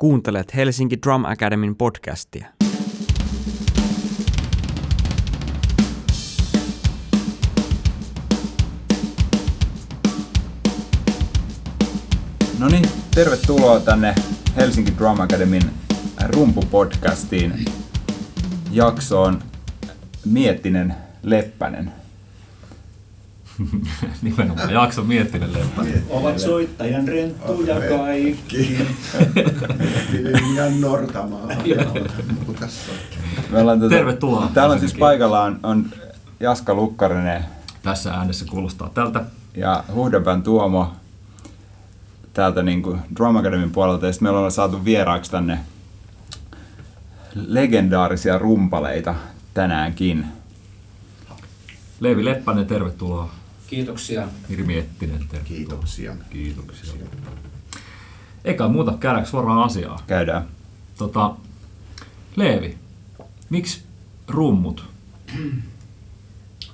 Kuuntelet Helsinki Drum Academyn podcastia. No niin, tervetuloa tänne Helsinki Drum Academyn rumpupodcastiin jaksoon Miettinen Leppänen. Nimenomaan jakso miettinen leppänen. Ovat soittajan renttuja kaikki. Ja Nortamaa. Tota, Tervetuloa. Täällä on siis paikallaan on Jaska Lukkarinen Tässä äänessä kuulostaa tältä. ja Huhdepän Tuomo täältä niin kuin Drum Academyn puolelta. Ja sitten meillä on saatu vieraaksi tänne legendaarisia rumpaleita tänäänkin. Leevi Leppänen, tervetuloa. Kiitoksia. Miri Miettinen, tervetuloa. Kiitoksia. Kiitoksia. Eikä muuta, käydäänkö suoraan asiaa? Käydään. Tota, Leevi, miksi rummut?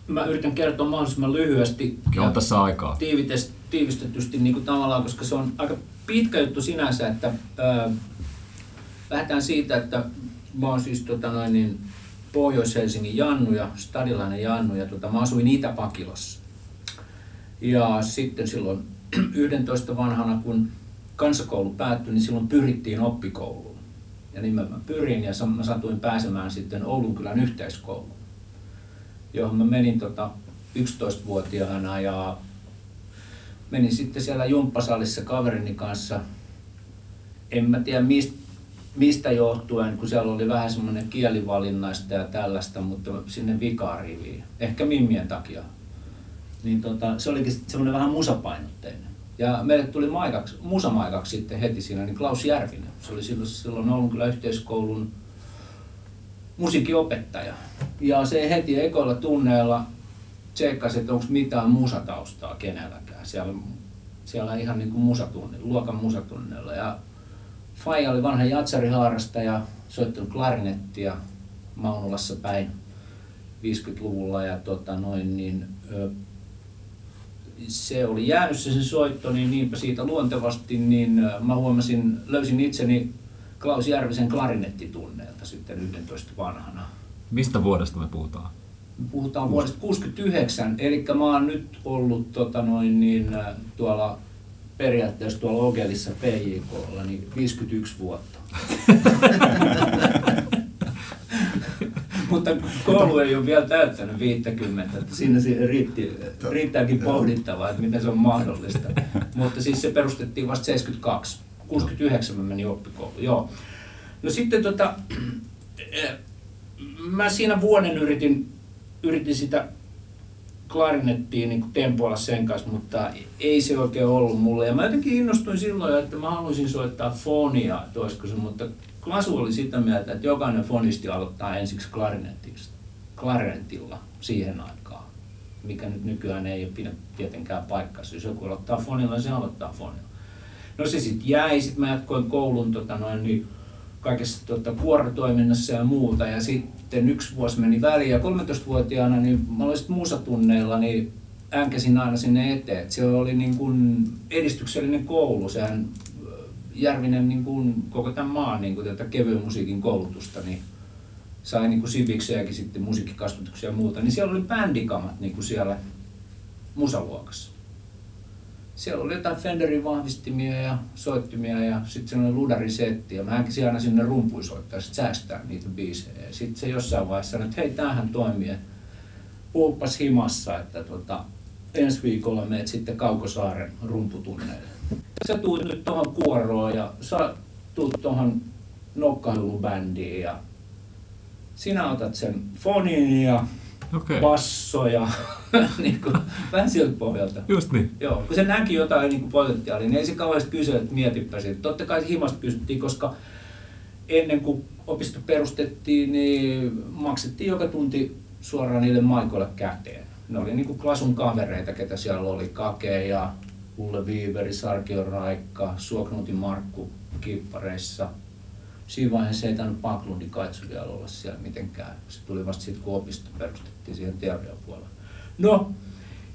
Mä yritän kertoa mahdollisimman lyhyesti Ja on tässä aikaa. tiivistetysti niin kuin tavallaan, koska se on aika pitkä juttu sinänsä, että ää, lähdetään siitä, että mä oon siis tota noin, niin, Pohjois-Helsingin Jannu ja stadilainen Jannu ja tota, mä asuin Itä-Pakilassa. Ja sitten silloin 11 vanhana, kun kansakoulu päättyi, niin silloin pyrittiin oppikouluun. Ja niin mä, pyrin ja mä satuin pääsemään sitten Oulunkylän yhteiskouluun, johon mä menin tota 11-vuotiaana ja menin sitten siellä jumppasalissa kaverini kanssa. En mä tiedä mistä, mistä johtuen, kun siellä oli vähän semmoinen kielivalinnaista ja tällaista, mutta sinne vikaariviin. Ehkä mimmien takia. Niin tota, se olikin semmoinen vähän musapainotteinen. Ja meille tuli maikaksi, musamaikaksi sitten heti siinä niin Klaus Järvinen. Se oli silloin, silloin Oulun kyllä yhteiskoulun musiikinopettaja. Ja se heti ekoilla tunneilla tsekkasi, että onko mitään musataustaa kenelläkään. Siellä, siellä ihan niin kuin musatunni, luokan musatunnilla. Ja Faija oli vanha jatsarihaarastaja, soittanut klarinettia Maunulassa päin 50-luvulla ja tota noin, niin, se oli jäänyt se, se soitto, niin niinpä siitä luontevasti, niin ö, mä huomasin, löysin itseni Klaus Järvisen klarinettitunneelta sitten 11 vanhana. Mistä vuodesta me puhutaan? Me puhutaan vuodesta 69, eli mä oon nyt ollut tota noin, niin, äh, tuolla periaatteessa tuolla Ogelissa PJKlla niin 51 vuotta. Mutta koulu ei ole vielä täyttänyt 50, että siinä riitti, riittääkin pohdittavaa, että miten se on mahdollista. Mutta siis se perustettiin vasta 72. 69 mä menin oppikouluun, joo. No sitten tota, mä siinä vuoden yritin, yritin sitä klarinettia niin tempoilla sen kanssa, mutta ei se oikein ollut mulle. Ja mä jotenkin innostuin silloin, että mä haluaisin soittaa fonia, että olisiko se, mutta Klasu oli sitä mieltä, että jokainen fonisti aloittaa ensiksi klarinetilla siihen aikaan, mikä nyt nykyään ei pidä tietenkään paikkansa. Jos joku aloittaa fonilla, niin se aloittaa fonilla. No se sitten jäi, sitten mä jatkoin koulun tota noin, niin kaikessa tota, kuorotoiminnassa ja muuta. Ja sitten yksi vuosi meni väliin ja 13-vuotiaana niin mä olin sitten musatunneilla, niin äänkäsin aina sinne eteen. Et se oli niin kuin edistyksellinen koulu, sehän Järvinen niin kuin koko tämän maan niin kuin tätä kevyen musiikin koulutusta, niin sai niin kuin siviksejäkin sitten musiikkikasvatuksia ja muuta. Niin siellä oli bändikamat niin kuin siellä musaluokassa siellä oli jotain Fenderin vahvistimia ja soittimia ja sitten se oli ludarisetti ja mä äänkisin aina sinne rumpuin soittaa sit säästää niitä biisejä. Sitten se jossain vaiheessa sanoi, että hei tämähän toimii, että puhuppas himassa, että tota, ensi viikolla meet sitten Kaukosaaren rumputunneille. Sä tuut nyt tuohon kuoroon ja sä tuut tuohon nokkailubändiin ja sinä otat sen fonin ja Okei, basso ja niin kuin, vähän siltä pohjalta. just niin. Joo, kun se näki jotain niin kuin potentiaalia, niin ei se kauheasti kysy, että mietipä siitä. Totta kai himasta kysyttiin, koska ennen kuin opisto perustettiin, niin maksettiin joka tunti suoraan niille maikoille käteen. Ne oli niin kuin Klasun kavereita, ketä siellä oli, Kake ja Ulle Viiveri, Sarkio Raikka, Suoknutin Markku kippareissa. Siinä vaiheessa ei tainnut Paklundi Kaitsu vielä olla siellä mitenkään. Se tuli vasta sitten, kun opisto perustettiin siihen teoriapuolelle. No,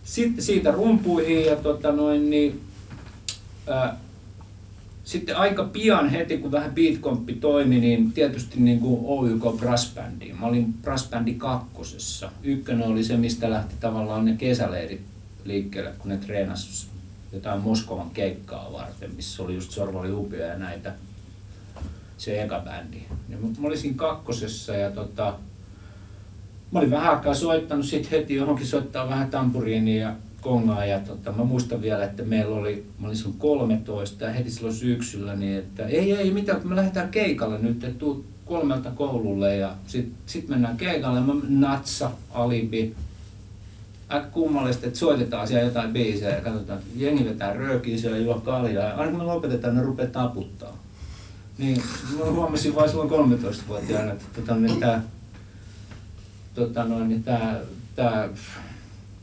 sitten siitä rumpuihin ja tota noin, niin, ää, sitten aika pian heti, kun vähän beatkomppi toimi, niin tietysti niin kuin OYK Brass Bandiin. Mä olin Brass Bandi kakkosessa. Ykkönen oli se, mistä lähti tavallaan ne kesäleirit liikkeelle, kun ne treenas jotain Moskovan keikkaa varten, missä oli just Sorvali Upia ja näitä, se eka bändi. Ja mä, mä olin siinä kakkosessa ja tota, mä olin vähän aikaa soittanut, sitten heti johonkin soittaa vähän tampuriinia ja kongaa ja tota, mä muistan vielä, että meillä oli, mä olin silloin 13 ja heti silloin syksyllä, niin että ei, ei mitään, kun me lähdetään keikalle nyt, että tuu kolmelta koululle ja sitten sit mennään keikalle, mä natsa, alibi, kummallista, että soitetaan siellä jotain biisejä ja katsotaan, että jengi vetää röökiä siellä juo kaljaa ja aina kun me lopetetaan, ne rupeaa taputtaa. Niin, mä huomasin vain silloin 13-vuotiaana, että tota, niin tää, tota noin, niin tää, tää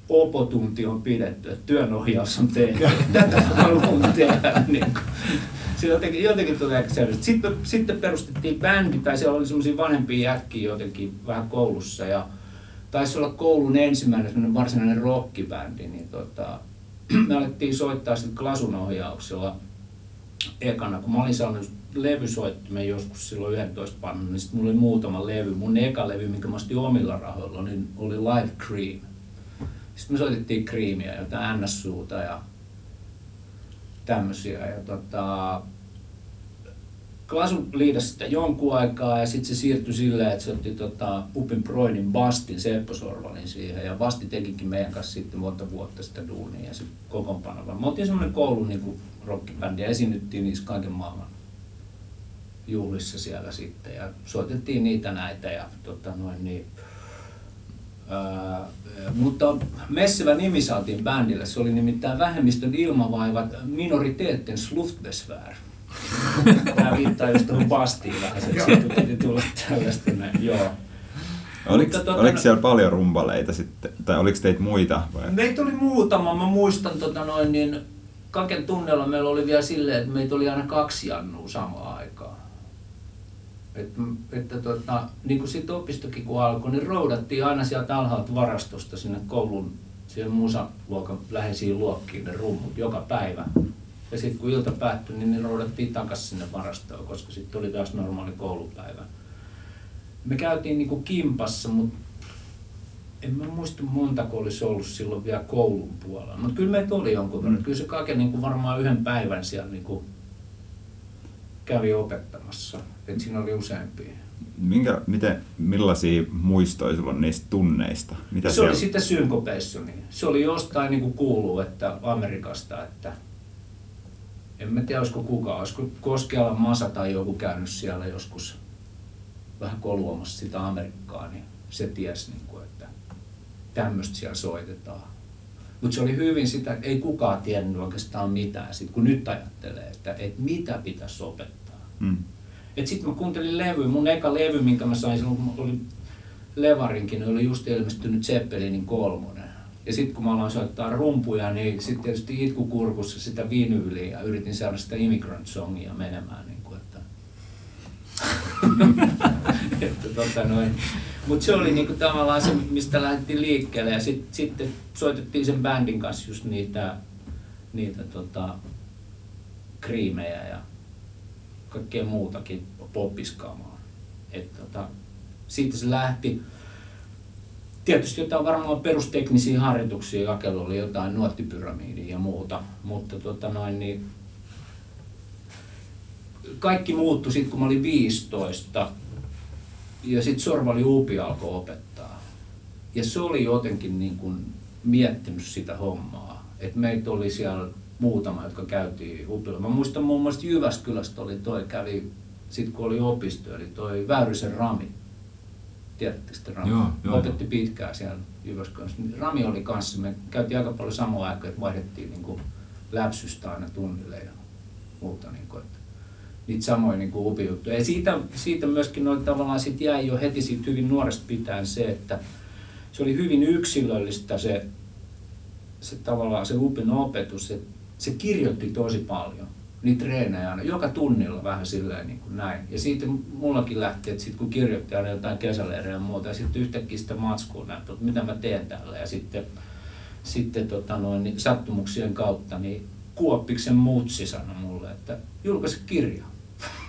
opotunti on pidetty, että työnohjaus on tehty. Tätä haluan tehdä. Niin. Se jotenkin, jotenkin selvästi. Sitten, sitten perustettiin bändi, tai siellä oli semmoisia vanhempia jätkiä jotenkin vähän koulussa. Ja taisi olla koulun ensimmäinen varsinainen rockibändi, niin tota, me alettiin soittaa sitten Klasun ohjauksella ekana, kun mä olin saanut levysoittimen joskus silloin 11 pannu, niin sitten mulla oli muutama levy. Mun eka levy, minkä mä ostin omilla rahoilla, niin oli Live Cream. Sitten me soitettiin Creamia, jotain NSUta ja tämmöisiä. Ja tota, Klasu liidasi sitä jonkun aikaa ja sitten se siirtyi silleen, että se otti tota, Upin Broinin Bastin, Seppo Sorvalin siihen. Ja Basti tekikin meidän kanssa sitten monta vuotta sitä duunia ja se kokoonpano. Me oltiin semmoinen koulun niin rockibändi ja esiinnyttiin niissä kaiken maailman juhlissa siellä sitten. Ja soitettiin niitä näitä ja tota, noin, niin, ää, mutta messivä nimi saatiin bändille. Se oli nimittäin vähemmistön ilmavaivat Minoriteetten Luftbesvär. Tämä viittaa just tuohon Bastiin vähän, että piti tulla tällaista näin, joo. Oliko, Mutta tota- oliko siellä paljon rumpaleita sitten, tai oliko teitä muita? Vai? Meitä oli muutama, mä muistan tota noin, niin Kaken tunnella meillä oli vielä silleen, että meitä oli aina kaksi jannua samaan aikaan. Että, että tota, niin kuin sitten opistokin kun alkoi, niin roudattiin aina sieltä alhaalta varastosta sinne koulun siihen musaluokan läheisiin luokkiin ne rummut joka päivä. Ja sitten kun ilta päättyi, niin ne roudattiin takaisin sinne varastoon, koska sitten oli taas normaali koulupäivä. Me käytiin niin kuin kimpassa, mutta en mä muista montako olisi ollut silloin vielä koulun puolella. Mutta kyllä meitä oli jonkun verran. Mm. Kyllä se kaiken niin kuin varmaan yhden päivän siellä niin kuin kävi opettamassa. Et siinä oli useampia. Minkä, miten, millaisia muistoja sulla on niistä tunneista? Mitä se siellä? oli sitten synkopessoni. Se oli jostain niin kuin kuuluu, että Amerikasta, että en mä tiedä, olisiko kukaan, olisiko Koskealan Masa tai joku käynyt siellä joskus vähän koluamassa sitä Amerikkaa, niin se tiesi, niin kuin, että tämmöistä siellä soitetaan. Mutta se oli hyvin sitä, että ei kukaan tiennyt oikeastaan mitään, sit kun nyt ajattelee, että, että mitä pitäisi opettaa. Mm. Et sitten mä kuuntelin levy, mun eka levy, minkä mä sain silloin, kun mä olin Levarinkin, oli just ilmestynyt Zeppelinin kolmonen. Ja sitten kun mä aloin soittaa rumpuja, niin sitten tietysti itkukurkussa sitä vinyyliä ja yritin saada sitä Immigrant Songia menemään. Niin kuin, että että tota noin. Mutta se oli niinku tavallaan se, mistä lähdettiin liikkeelle ja sit, sitten soitettiin sen bändin kanssa just niitä, niitä tota, kriimejä ja kaikkea muutakin poppiskaamaa. Et tota, siitä se lähti. Tietysti jotain varmaan perusteknisiä harjoituksia, Jakelu oli jotain nuottipyramidia ja muuta, mutta tota noin, niin kaikki muuttui sitten, kun mä olin 15. Ja sitten Sorvali Uupi alkoi opettaa. Ja se oli jotenkin niin kuin miettinyt sitä hommaa. Että meitä oli siellä muutama, jotka käytiin Upilla. Mä muistan muun muassa Jyväskylästä oli toi, kävi, sit kun oli opisto, eli toi Väyrysen Rami. Tiedättekö te Rami? Joo, joo. Opetti pitkään siellä Jyväskylässä. Rami oli kanssa, me käytiin aika paljon samaa aikaa, että vaihdettiin niin kuin läpsystä aina tunnille ja muuta. Niin kuin, että niitä samoja niin kuin upijuttuja. Ja siitä, siitä myöskin oli, tavallaan sit jäi jo heti siitä hyvin nuoresta pitäen se, että se oli hyvin yksilöllistä se, se tavallaan se upin opetus, se, se kirjoitti tosi paljon niitä treenejä aina, joka tunnilla vähän silleen niin kuin näin. Ja siitä mullakin lähti, että sit kun kirjoitti aina jotain kesäleirejä ja muuta, ja sitten yhtäkkiä sitä matskua näytti, että mitä mä teen täällä. Ja sitten, sitten tota noin, niin sattumuksien kautta, niin Kuoppiksen mutsi sanoi mulle, että julkaise kirja.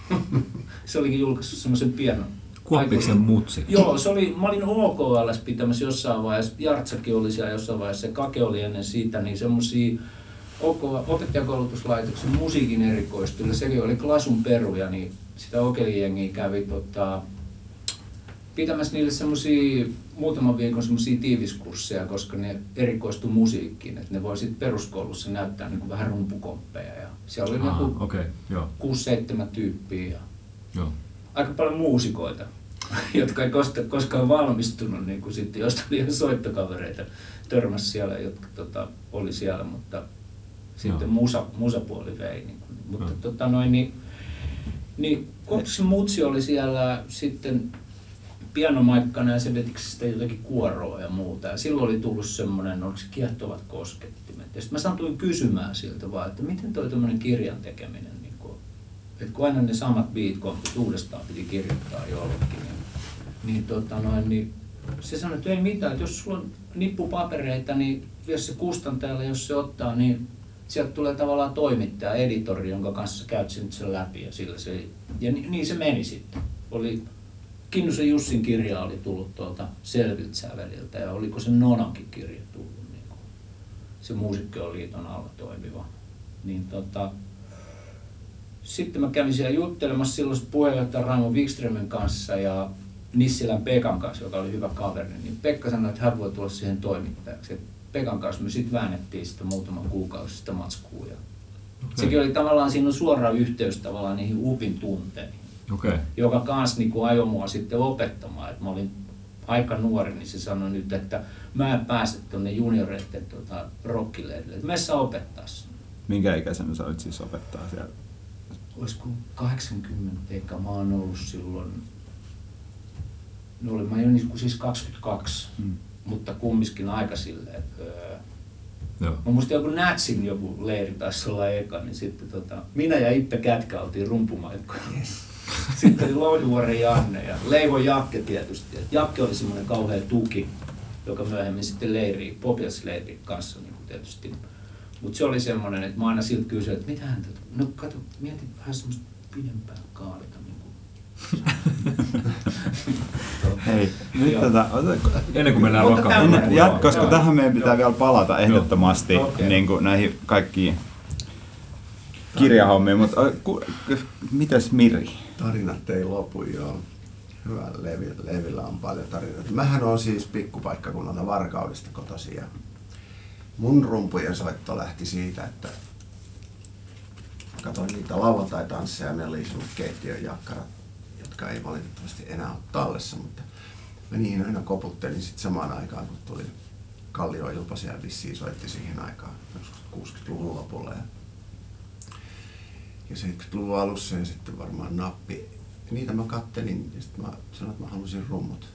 se olikin julkaissut semmoisen pianon. Kuoppiksen mutsi. Joo, se oli, mä olin OKLS pitämässä jossain vaiheessa, Jartsakin oli siellä jossain vaiheessa, Kake oli ennen siitä, niin semmosia OK, opettajakoulutuslaitoksen musiikin erikoistuilla, sekin oli Klasun peruja, niin sitä Okelijengiä kävi tota, pitämässä niille semmosia muutaman viikon semmosia tiiviskursseja, koska ne erikoistu musiikkiin, että ne voi sitten peruskoulussa näyttää niin kuin vähän rumpukomppeja ja siellä oli Ah, joku Okei, joo, 6-7 tyyppiä ja joo. aika paljon muusikoita, jotka ei koskaan valmistunut, niin kuin sitten jostain ihan soittokavereita törmäsi siellä, jotka tota, oli siellä, mutta sitten musa, musapuoli vei. Niin kuin, mutta Joo. tota noin, niin, niin Kopsin mutsi oli siellä sitten pianomaikkana ja se vetiksi sitä jotakin kuoroa ja muuta. Ja silloin oli tullut semmoinen, oliko se kiehtovat koskettimet. Ja sitten mä satuin kysymään siltä vaan, että miten toi tämmöinen kirjan tekeminen, niin kuin, että kun aina ne samat beat-kompit uudestaan piti kirjoittaa jollekin, niin, niin, tota noin, niin se sanoi, että ei mitään, että jos sulla on nippu papereita, niin jos se kustantajalle, jos se ottaa, niin sieltä tulee tavallaan toimittaja, editori, jonka kanssa käyt sen, läpi ja sillä se, ja ni- niin se meni sitten. Oli, Kinnusen Jussin kirja oli tullut tuolta Selviltä säveliltä ja oliko se Nonankin kirja tullut, niin kuin, se Muusikkojen alla toimiva. Niin tota, sitten mä kävin siellä juttelemassa silloin puheenjohtaja Raimo Wikströmin kanssa ja Nissilän Pekan kanssa, joka oli hyvä kaveri, niin Pekka sanoi, että hän voi tulla siihen toimittajaksi. Et Pekan kanssa me sitten väännettiin sitä muutaman kuukausi sitä matskua. Ja Sekin oli tavallaan, siinä on suora yhteys tavallaan niihin UPin tunteihin, Okei. joka kanssa niin ajoi mua sitten opettamaan. Et mä olin aika nuori, niin se sanoi nyt, että mä en pääse tuonne junioreiden tota, rockileirille. Mene sä opettaa sinne. Minkä ikäisenä sä olit siis opettaa siellä? olisiko 80 eikä mä oon ollut silloin, no olin mä jo niin siis 22, Mm. Mutta kumminkin aika silleen, että öö, Joo. Mä muistin joku Natsin joku leiri taisi olla eka, niin sitten tota, minä ja Ippe Kätkä oltiin rumpumaikkoja. Sitten oli Louduvuoren Janne ja Leivo Jakke tietysti. Et Jakke oli semmoinen kauhea tuki, joka myöhemmin sitten leiri, Popias-leiri kanssa niin kuin tietysti. Mutta se oli semmoinen, että mä aina siltä kysyin, että mitä hän tätä, no kato, mieti vähän semmoista pidempää kaarta. Niin kuin. Hei, nyt ota, Ennen kuin mennään ruokaan. jat, koska Joo. tähän meidän pitää Joo. vielä palata ehdottomasti Okei. niin kuin näihin kaikkiin kirjahommiin, mutta ku, ku- mitäs Miri? Tarinat ei lopu, joo. Hyvä Levi, Levillä on paljon tarinoita. Mähän on siis pikkupaikkakunnalta Varkaudesta ja mun rumpujen soitto lähti siitä, että katsoin niitä lauantai-tansseja, ne oli sun keittiön jakkarat, jotka ei valitettavasti enää ole tallessa, mutta mä niihin aina koputtelin sitten samaan aikaan, kun tuli Kallio Ilpa siellä vissiin soitti siihen aikaan, joskus 60-luvun lopulla. Ja ja 70-luvun alussa ja sitten varmaan nappi. Niitä mä kattelin ja sitten mä sanoin, että mä halusin rummut.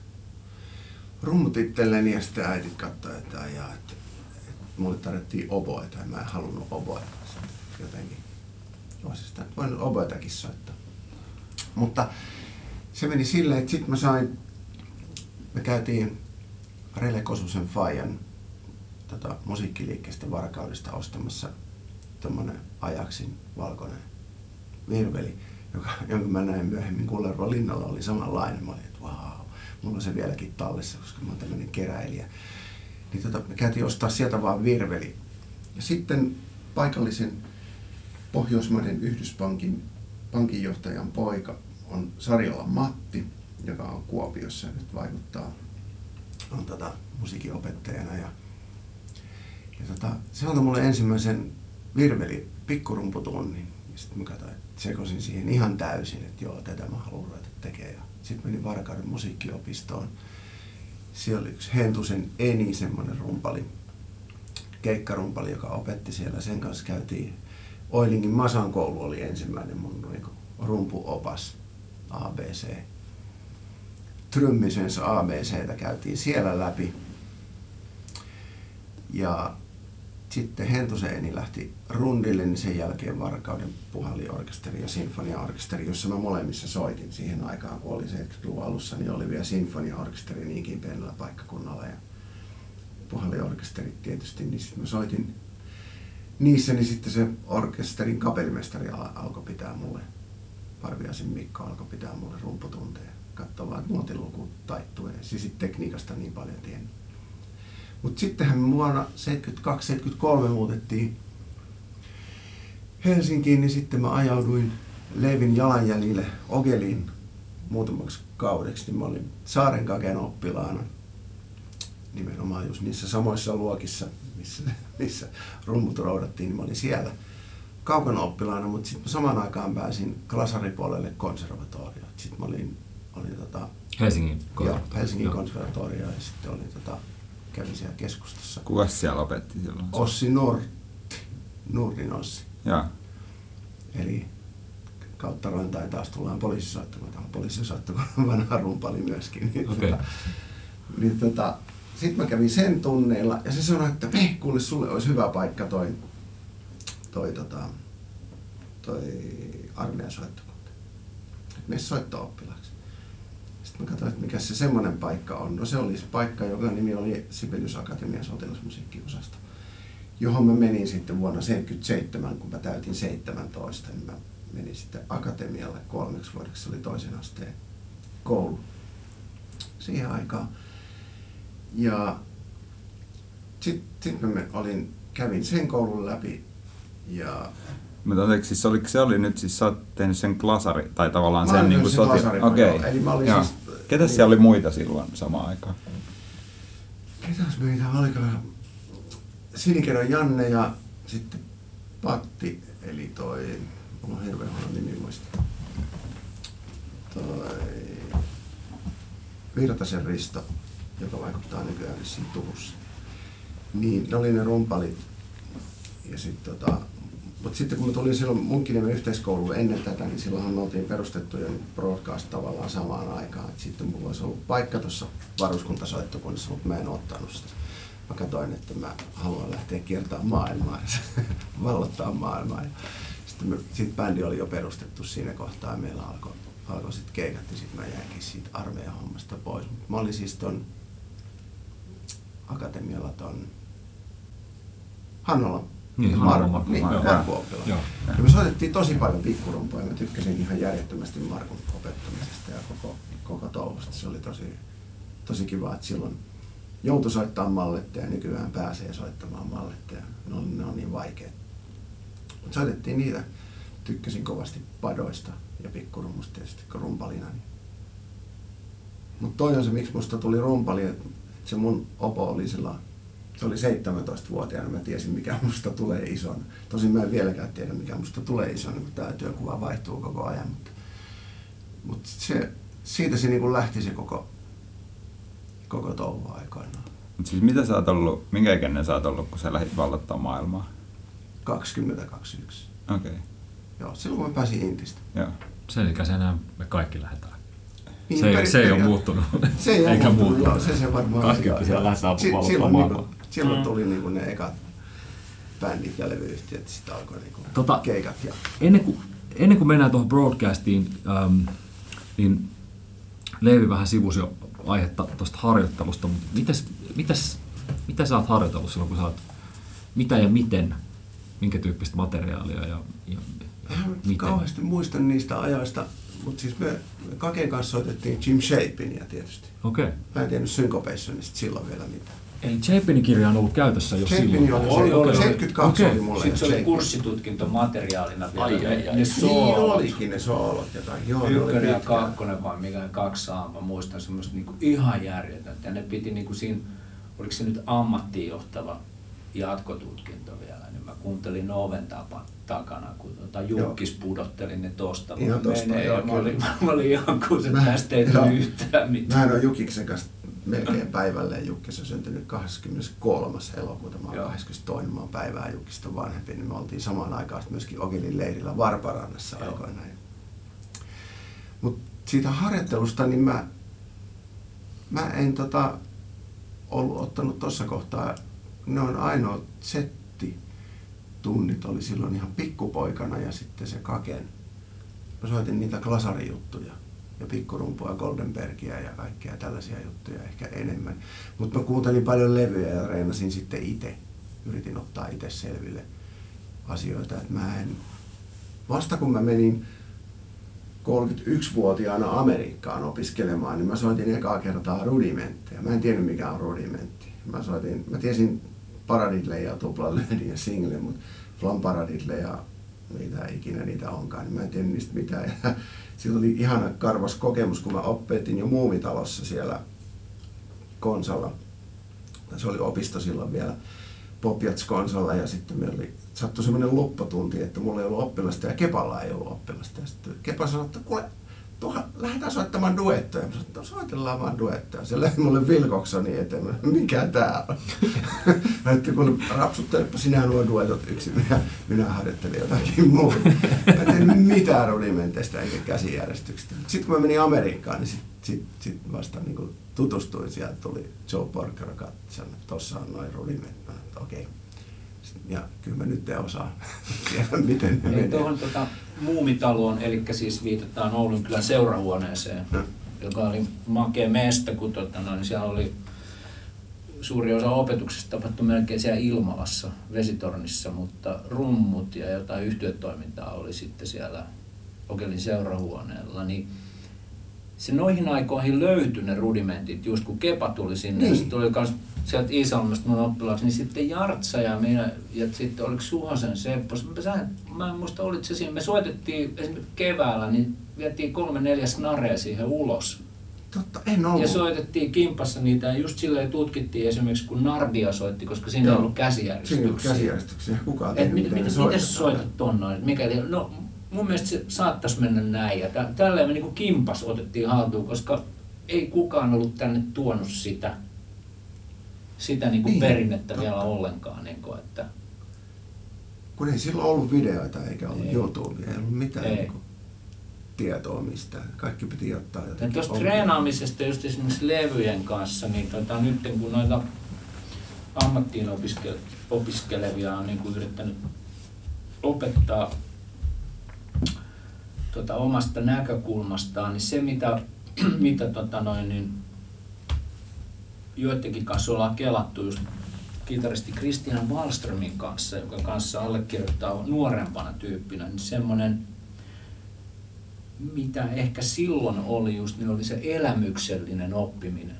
Rummut itselleni ja sitten äitit katsoi, että ajaa, että, että mulle tarjottiin oboeta ja mä en halunnut. Sitten jotenkin olisi sitä voinut oboetakin soittaa. Mutta se meni silleen, että sitten mä sain, me käytiin Rele Kosusen Fajan tota, musiikkiliikkeestä Varkaudesta ostamassa tommonen ajaksin valkoinen virveli, joka, jonka mä näin myöhemmin Kullervo linnalla oli samanlainen. Mä olin, että vau, mulla on se vieläkin tallessa, koska mä oon tämmöinen keräilijä. Niin tota, me käytiin ostaa sieltä vaan virveli. Ja sitten paikallisen Pohjoismaiden Yhdyspankin pankinjohtajan poika on Sarjala Matti, joka on Kuopiossa ja nyt vaikuttaa, on tota, musiikinopettajana. Ja, ja tota, se antoi mulle ensimmäisen virveli pikkurumputunnin. Ja sitten mä katsoin, että sekosin siihen ihan täysin, että joo, tätä mä haluan ruveta tekemään. Sitten menin Varkauden musiikkiopistoon. Siellä oli yksi Hentusen Eni, semmoinen rumpali, keikkarumpali, joka opetti siellä. Sen kanssa käytiin Oilingin Masan koulu oli ensimmäinen mun niin rumpuopas ABC. Trymmisens ABCtä käytiin siellä läpi. Ja sitten Hentuseeni lähti rundille, niin sen jälkeen Varkauden puhalliorkesteri ja sinfoniaorkesteri, jossa mä molemmissa soitin siihen aikaan, kun oli 70-luvun alussa, niin oli vielä sinfoniaorkesteri niinkin pienellä paikkakunnalla ja puhalliorkesterit tietysti, niin sitten mä soitin niissä niin sitten se orkesterin kapellimestari al- alkoi pitää mulle, Parviaisen Mikko alkoi pitää mulle rumputunteja. Katsoa vaan, että nuotiluku taittuu. Siis tekniikasta niin paljon tiennyt. Mutta sittenhän vuonna 72-73 muutettiin Helsinkiin, niin sitten mä ajauduin Leivin jalanjäljille Ogeliin muutamaksi kaudeksi. Niin mä olin Saarenkaken oppilaana nimenomaan just niissä samoissa luokissa, missä, missä rummut roudattiin, niin mä olin siellä kaukana oppilaana, mutta sitten samaan aikaan pääsin klasaripuolelle konservatorioon. Sitten mä olin, olin tota, Helsingin joo, konservatorio. Helsingin Joo. konservatorio ja sitten olin tota, kävin siellä keskustassa. Kuka siellä opetti silloin? Ossi Nortti, Nurdin Ossi. Joo. Eli kautta rantain taas tullaan poliisisoittamaan. Tämä on poliisisoittamaan vanha rumpali myöskin. Niin, Okei. tota, niin tota, sitten mä kävin sen tunneilla ja se sanoi, että kuule, sulle olisi hyvä paikka toi, toi, tota, toi armeijan soittokunta. Et mene soitto-oppilaaksi. Sitten mä katsoin, että mikä se semmoinen paikka on. No se oli se paikka, joka nimi oli Sibelius Akatemian sotilasmusiikkiosasto johon mä menin sitten vuonna 1977, kun mä täytin 17, niin mä menin sitten akatemialle kolmeksi vuodeksi, se oli toisen asteen koulu siihen aikaan. Ja sitten sit mä olin, kävin sen koulun läpi ja Mutta anteeksi, siis oliko, se oli nyt, siis sä oot tehnyt sen klasari, tai tavallaan Mä sen niin kuin sen soti... Okei. joo. Eli mä olin Joo. siis- Ketäs niin. siellä oli muita silloin samaan aikaan? ketäs meitä olikaan? Sinikedon Janne ja sitten Patti, eli toi, mulla on hirveän huono nimi muista. Toi Virtasen Risto, joka vaikuttaa nykyään vissiin Turussa. Niin, ne oli ne rumpalit. Ja sit, tota, mutta sitten kun mä tulin silloin Munkkiniemen yhteiskouluun ennen tätä, niin silloinhan me oltiin perustettu jo broadcast tavallaan samaan aikaan. Et sitten mulla olisi ollut paikka tuossa varuskuntasoittokunnassa, mutta mä en ottanut sitä. Mä katsoin, että mä haluan lähteä kiertämään maailmaa ja vallottaa maailmaa. Ja sitten me, sit bändi oli jo perustettu siinä kohtaa ja meillä alkoi alkoi sitten keikat ja sitten mä jäinkin siitä armeijan hommasta pois. Mut Mä olin siis ton akatemialla ton Hannolan Niin, Markku, Markku, niin, joo. Markku oppilaan. Joo. Ja me soitettiin tosi paljon pikkurumpuja ja mä tykkäsin ihan järjettömästi Markun opettamisesta ja koko, koko touhusta. Se oli tosi, tosi kiva, että silloin joutui soittaa malletteja ja nykyään pääsee soittamaan malletteja. Ne on, ne on niin vaikeat. Mutta soitettiin niitä. Tykkäsin kovasti padoista ja pikkurummusta tietysti rumpalina. Niin. Mutta toi on se, miksi musta tuli rumpali, että se mun opo oli sillä se oli 17-vuotiaana, mä tiesin mikä musta tulee ison. Tosin mä en vieläkään tiedä mikä musta tulee ison, kun tämä työkuva vaihtuu koko ajan. Mutta, mutta se, siitä se niin lähti se koko, koko touhu aikoinaan. Mut siis mitä sä oot ollut, minkä ikäinen sä oot ollut, kun sä lähdit vallottaa maailmaa? 2021. Okei, okay. Joo, silloin kun mä pääsin Intistä. joo. Sen ikäisenä me kaikki lähdetään. Niin, se, ei, se ei ole muuttunut. Se ei Eikä ole muuttunut. muuttunut, joo, se se varmaan. 20 joo. lähdetään Si- vallottamaan silloin, maailmaa. niinku, silloin Mm. tuli niinku ne ekat bändit ja levyyhtiöt, sitten alkoi niinku Tota- keikat. Ja, Ennen kuin, ennen kuin mennään tuohon broadcastiin, ähm, niin Leevi vähän sivusi jo aihetta tuosta harjoittelusta, mutta mitäs, mitäs, mitä sä oot harjoitellut silloin, kun sä oot, mitä ja miten, minkä tyyppistä materiaalia ja, ja en miten? kauheasti muista niistä ajoista, mutta siis me me Kaken kanssa soitettiin Jim Shapinia tietysti. Okei. Okay. Mä en tiennyt Syncopationista silloin vielä mitään. Eli Chapinin kirja on ollut käytössä jo Chapin silloin. oli, Oli, se, oli, oli. 72 Okei. oli mulle. Sitten se oli Chapin. kurssitutkinto materiaalina vielä. Ai, ne- ai, ai. Ne Niin soolot. olikin ne soolot jotain. Joo, Ykkönen ja kakkonen vai mikä kaksi saa, mä muistan semmoista niinku ihan järjetöntä. Ja ne piti niinku siinä, oliko se nyt ammattiin johtava jatkotutkinto vielä, niin mä kuuntelin oven tapa, takana, kun tota Jukkis pudotteli ne tosta. Ihan tosta, menee, joo, ja mä olin, mä olin ihan kun se tästä ei tule yhtään mitään. Mä en ole Jukiksen kanssa melkein päivälleen. Jukkis on syntynyt 23. elokuuta, mä oon Joo. 22. Mä oon päivää Jukkista vanhempi, niin me oltiin samaan aikaan myöskin Ogilin leirillä Varparannassa Joo. aikoinaan. Mutta siitä harjoittelusta, niin mä, mä en tota, ollut ottanut tuossa kohtaa, ne on ainoa setti tunnit oli silloin ihan pikkupoikana ja sitten se kaken. Mä soitin niitä glasarijuttuja ja pikkurumpua, Goldenbergia ja kaikkea tällaisia juttuja ehkä enemmän. Mutta mä kuuntelin paljon levyjä ja reenasin sitten itse. Yritin ottaa itse selville. asioita. Et mä en, vasta kun mä menin 31-vuotiaana Amerikkaan opiskelemaan, niin mä soitin ekaa kertaa rudimentteja. Mä en tiennyt mikä on rudimentti. Mä, soitin, mä tiesin paradidle ja tuplalöydin ja single, mutta flam paradidle ja mitä ikinä niitä onkaan, niin mä en tiennyt niistä mitään. Sillä oli ihana karvas kokemus, kun mä opetin jo muumitalossa siellä konsalla. Se oli opisto silloin vielä Popjats konsalla ja sitten meillä oli, sattui semmoinen luppotunti, että mulla ei ollut oppilasta ja Kepalla ei ollut oppilasta. Ja sitten Kepa sanoi, että kuule, tuohon lähdetään soittamaan duettoja. Mä sanoin, no, soitellaan vaan duettoja. Se lähti mulle Vilkoksoni eteen. Mikä tää on? Mä että kun rapsuttelepa sinä nuo duetot yksin, minä, minä harjoittelin jotakin muuta. Mä tein mitään rudimenteista eikä käsijärjestyksestä. Sitten kun mä menin Amerikkaan, niin sitten sit, sit vasta niin tutustuin. Sieltä tuli Joe Porker katsoin, että tossa on noin rudimentit. Okei. Okay ja kyllä mä nyt osaan tiedä, miten ne menee. Tuohon tota, muumitaloon, eli siis viitataan Oulun kylän seurahuoneeseen, no. joka oli makea mesta, kun tota, noin, siellä oli suuri osa opetuksesta tapahtui melkein siellä Ilmalassa, vesitornissa, mutta rummut ja jotain yhtiötoimintaa oli sitten siellä Okelin seurahuoneella, niin se noihin aikoihin löytyi ne rudimentit, just kun Kepa tuli sinne, niin. tuli myös sieltä Iisalmesta mun oppilaaksi, niin sitten Jartsa ja minä, ja sitten oliko Suhosen Seppo, sä, mä en muista, olit se siinä, me soitettiin esimerkiksi keväällä, niin vietiin kolme neljä snarea siihen ulos. Totta, en ollut. Ja soitettiin kimpassa niitä ja just silleen tutkittiin esimerkiksi kun Nardia soitti, koska siinä ei ollut käsijärjestyksiä. Siinä ei ollut käsijärjestyksiä, kukaan ei miten, miten, miten soitat ton noin? Mikäli, no mun mielestä se saattaisi mennä näin ja tällä me niin kimpas otettiin haltuun, koska ei kukaan ollut tänne tuonut sitä sitä niin kuin niin, perinnettä totta. vielä ollenkaan. Niin kuin, että... Kun ei silloin ollut videoita eikä ollut ei. YouTube, ei ollut mitään ei. Niin kuin, tietoa mistään. Kaikki piti ottaa jotenkin. Tuosta treenaamisesta just esimerkiksi levyjen kanssa, niin tota, nyt kun noita ammattiin opiskelevia on niin kuin yrittänyt opettaa tota, omasta näkökulmastaan, niin se mitä, mitä tota noin, niin joidenkin kanssa ollaan kelattu just kitaristi Christian Wallströmin kanssa, joka kanssa allekirjoittaa nuorempana tyyppinä, niin semmoinen, mitä ehkä silloin oli just, niin oli se elämyksellinen oppiminen.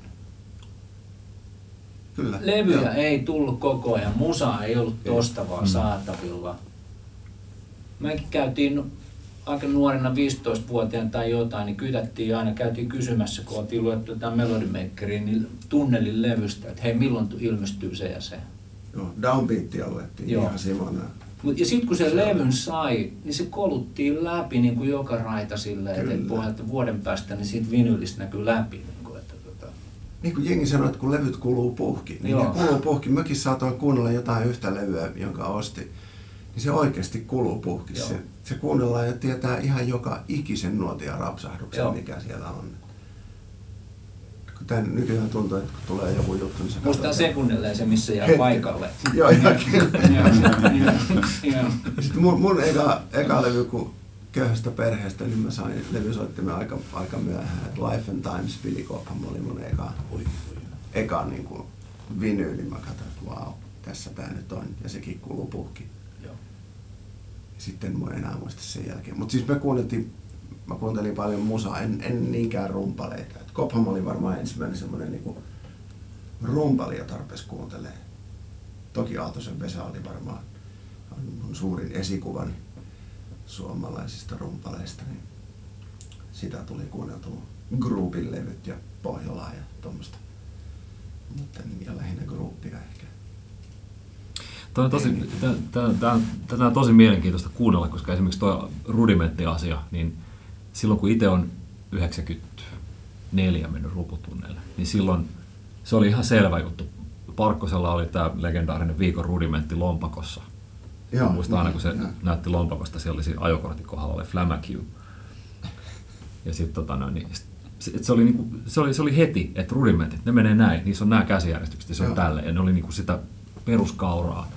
Kyllä. Levyjä Joo. ei tullut koko ajan, musa ei ollut tosta vaan mm. saatavilla. Mekin käytiin aika nuorena 15-vuotiaana tai jotain, niin kytättiin aina, käytiin kysymässä, kun oltiin luettu tämän Melody niin tunnelin levystä, että hei, milloin ilmestyy se ja se. Joo, downbeatia luettiin Joo. ihan simona. Mut, ja sitten kun se Kyllä. levyn sai, niin se koluttiin läpi niin kuin joka raita silleen, että pohjalta vuoden päästä niin siitä vinylistä näkyy läpi. Niin kuin, että, tota... niin kuin jengi sanoi, että kun levyt kuluu puhki, niin Joo. ne kuluu puhki. Mäkin saatoin kuunnella jotain yhtä levyä, jonka osti niin se oikeasti kuluu puhki. Se, se kuunnellaan ja tietää ihan joka ikisen nuotia rapsahduksen, Joo. mikä siellä on. Kun tän nykyään tuntuu, että kun tulee joku juttu, niin se Muistaa sekunnilleen se, missä jää paikalle. Joo, ihan Sitten mun, mun eka, eka levy, kun köyhästä perheestä, niin mä sain levysoittimen aika, aika myöhään. Life and Times, Billy Cobham oli mun eka, eka niin kuin vinyyli. Mä katsoin, että wow, tässä tää nyt on. Ja sekin kuuluu puhki sitten en enää muista sen jälkeen. Mutta siis me kuunneltiin, mä kuuntelin paljon musaa, en, en niinkään rumpaleita. Et Kopham oli varmaan ensimmäinen semmoinen niinku rumpali, jota tarpeeksi kuuntelee. Toki Aaltosen Vesa oli varmaan mun suurin esikuvani suomalaisista rumpaleista, niin sitä tuli kuunneltua Groupin levyt ja Pohjolaa ja tuommoista. Mutta niin, ja lähinnä Groupia ehkä. Tämä on tosi, tämä, tämä, on tosi mielenkiintoista kuunnella, koska esimerkiksi tuo rudimenttiasia, niin silloin kun itse on 94 mennyt ruputunneille, niin silloin se oli ihan selvä juttu. Parkkosella oli tämä legendaarinen viikon rudimentti lompakossa. Joo, muistan aina, kun se joo. näytti lompakosta, siellä oli siinä ajokortin kohdalla oli. Ja sitten tota, no, niin, se, se, oli niinku, se, oli, se oli heti, että rudimentit, ne menee näin, niissä on nämä käsijärjestykset ja se on tälle. Ja ne oli niinku sitä peruskauraa.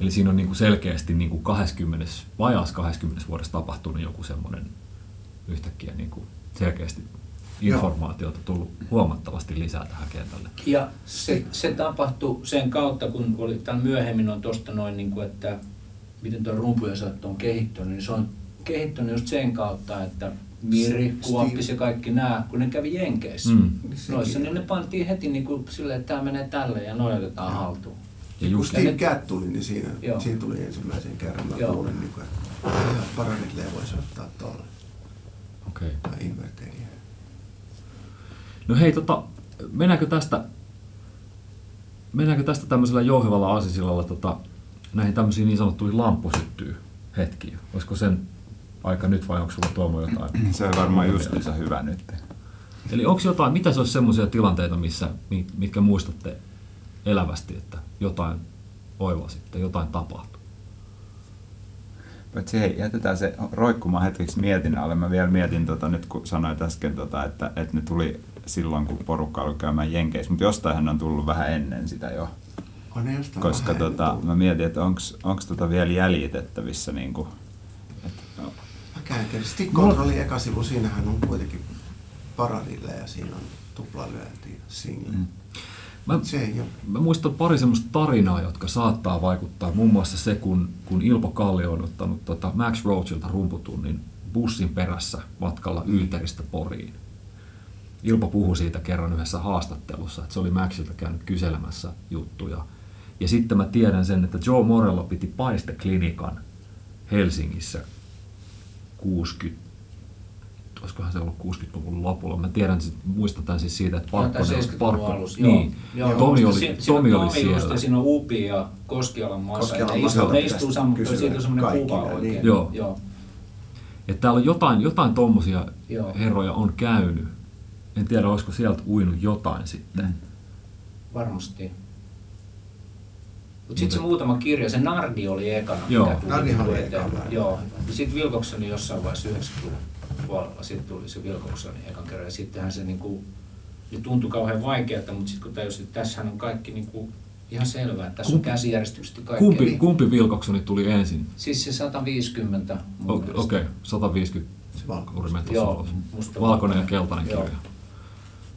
Eli siinä on niin kuin selkeästi niin kuin 20, vajaas 20 vuodessa tapahtunut joku semmoinen yhtäkkiä niin kuin selkeästi informaatiota tullut huomattavasti lisää tähän kentälle. Ja se, se tapahtui sen kautta, kun oli, tämän myöhemmin on tuosta noin, niin kuin, että miten tuo rumpujen soitto on kehittynyt, niin se on kehittynyt just sen kautta, että Miri, Se- Kuoppis ja kaikki nämä, kun ne kävi Jenkeissä. Mm. Noissa, niin ne pantiin heti niin kuin silleen, että tämä menee tälle ja noin otetaan haltuun. Ja Kun just, Steve Cat tuli, niin siinä, Joo. siinä tuli ensimmäisen kerran. Mä Joo. kuulin, niin kuin, että ihan paranitlee voisi ottaa tuolle. okei. Tai inverteriä. No hei, tota, mennäänkö tästä, mennäänkö tästä tämmöisellä jouhevalla aasisillalla tota, näihin tämmöisiin niin sanottuihin lamppusyttyy hetkiin? Olisiko sen aika nyt vai onko sulla Tuomo jotain? Se on varmaan justiinsa hyvä nyt. Eli onko jotain, mitä se olisi semmoisia tilanteita, missä, mi- mitkä muistatte elävästi, että jotain oivasitte, jotain tapahtui? Paitsi hei, jätetään se roikkumaan hetkeksi mietinnän alle. Mä vielä mietin tota, nyt, kun sanoit äsken, tota, että, että ne tuli silloin, kun porukka alkoi käymään Jenkeissä, mutta jostainhan on tullut vähän ennen sitä jo. On Koska tota, mä mietin, että onko tota vielä jäljitettävissä niin kuin, Mä kääntelin. Stick Controlin eka sivu, siinähän on kuitenkin paradille ja siinä on tuplalyönti ja single. Mm. Mä, Se ei ole. mä muistan pari semmoista tarinaa, jotka saattaa vaikuttaa. Muun muassa se, kun, kun Ilpo Kallio on ottanut tota Max Roachilta rumputunnin bussin perässä matkalla Yyteristä Poriin. Ilpo puhui siitä kerran yhdessä haastattelussa, että se oli Maxilta käynyt kyselemässä juttuja. Ja sitten mä tiedän sen, että Joe Morello piti paisteklinikan Helsingissä 60, olisikohan se ollut 60-luvun lopulla. Mä tiedän, sit- muistan tämän siis siitä, että Parkkonen, 70-luvun alussa. niin, Joo. Tomi oli, Tomi oli Tomi just siellä. ja siinä on Upi ja Koskialan maassa. Koskialan Ne maassa istuu, ne kysyä siitä on semmoinen kuva nämä, oikein. niin. Joo. Joo. Että täällä on jotain, jotain tommosia Joo. herroja on käynyt. En tiedä, olisiko sieltä uinut jotain sitten. Mm. Varmasti. Mutta sitten se muutama kirja, se Nardi oli ekana. Joo. Nardihan oli ekana. Joo. Ja sitten Wilcoxoni jossain vaiheessa 90-luvun puolella, sitten tuli se Wilcoxoni ekan kerran. Ja sittenhän se niinku, niin tuntui kauhean vaikealta, mutta sitten kun tajusin, että tässähän on kaikki niinku ihan selvää, että tässä on Kumpi- käsijärjestykset ja kaikkea. Kumpi, kumpi Wilcoxoni tuli ensin? Siis se 150 mun O- mielestä. Okei, okay, 150 Se valko. Urimen tuossa Joo, musta Valkoinen ja valkoinen. keltainen Joo. kirja.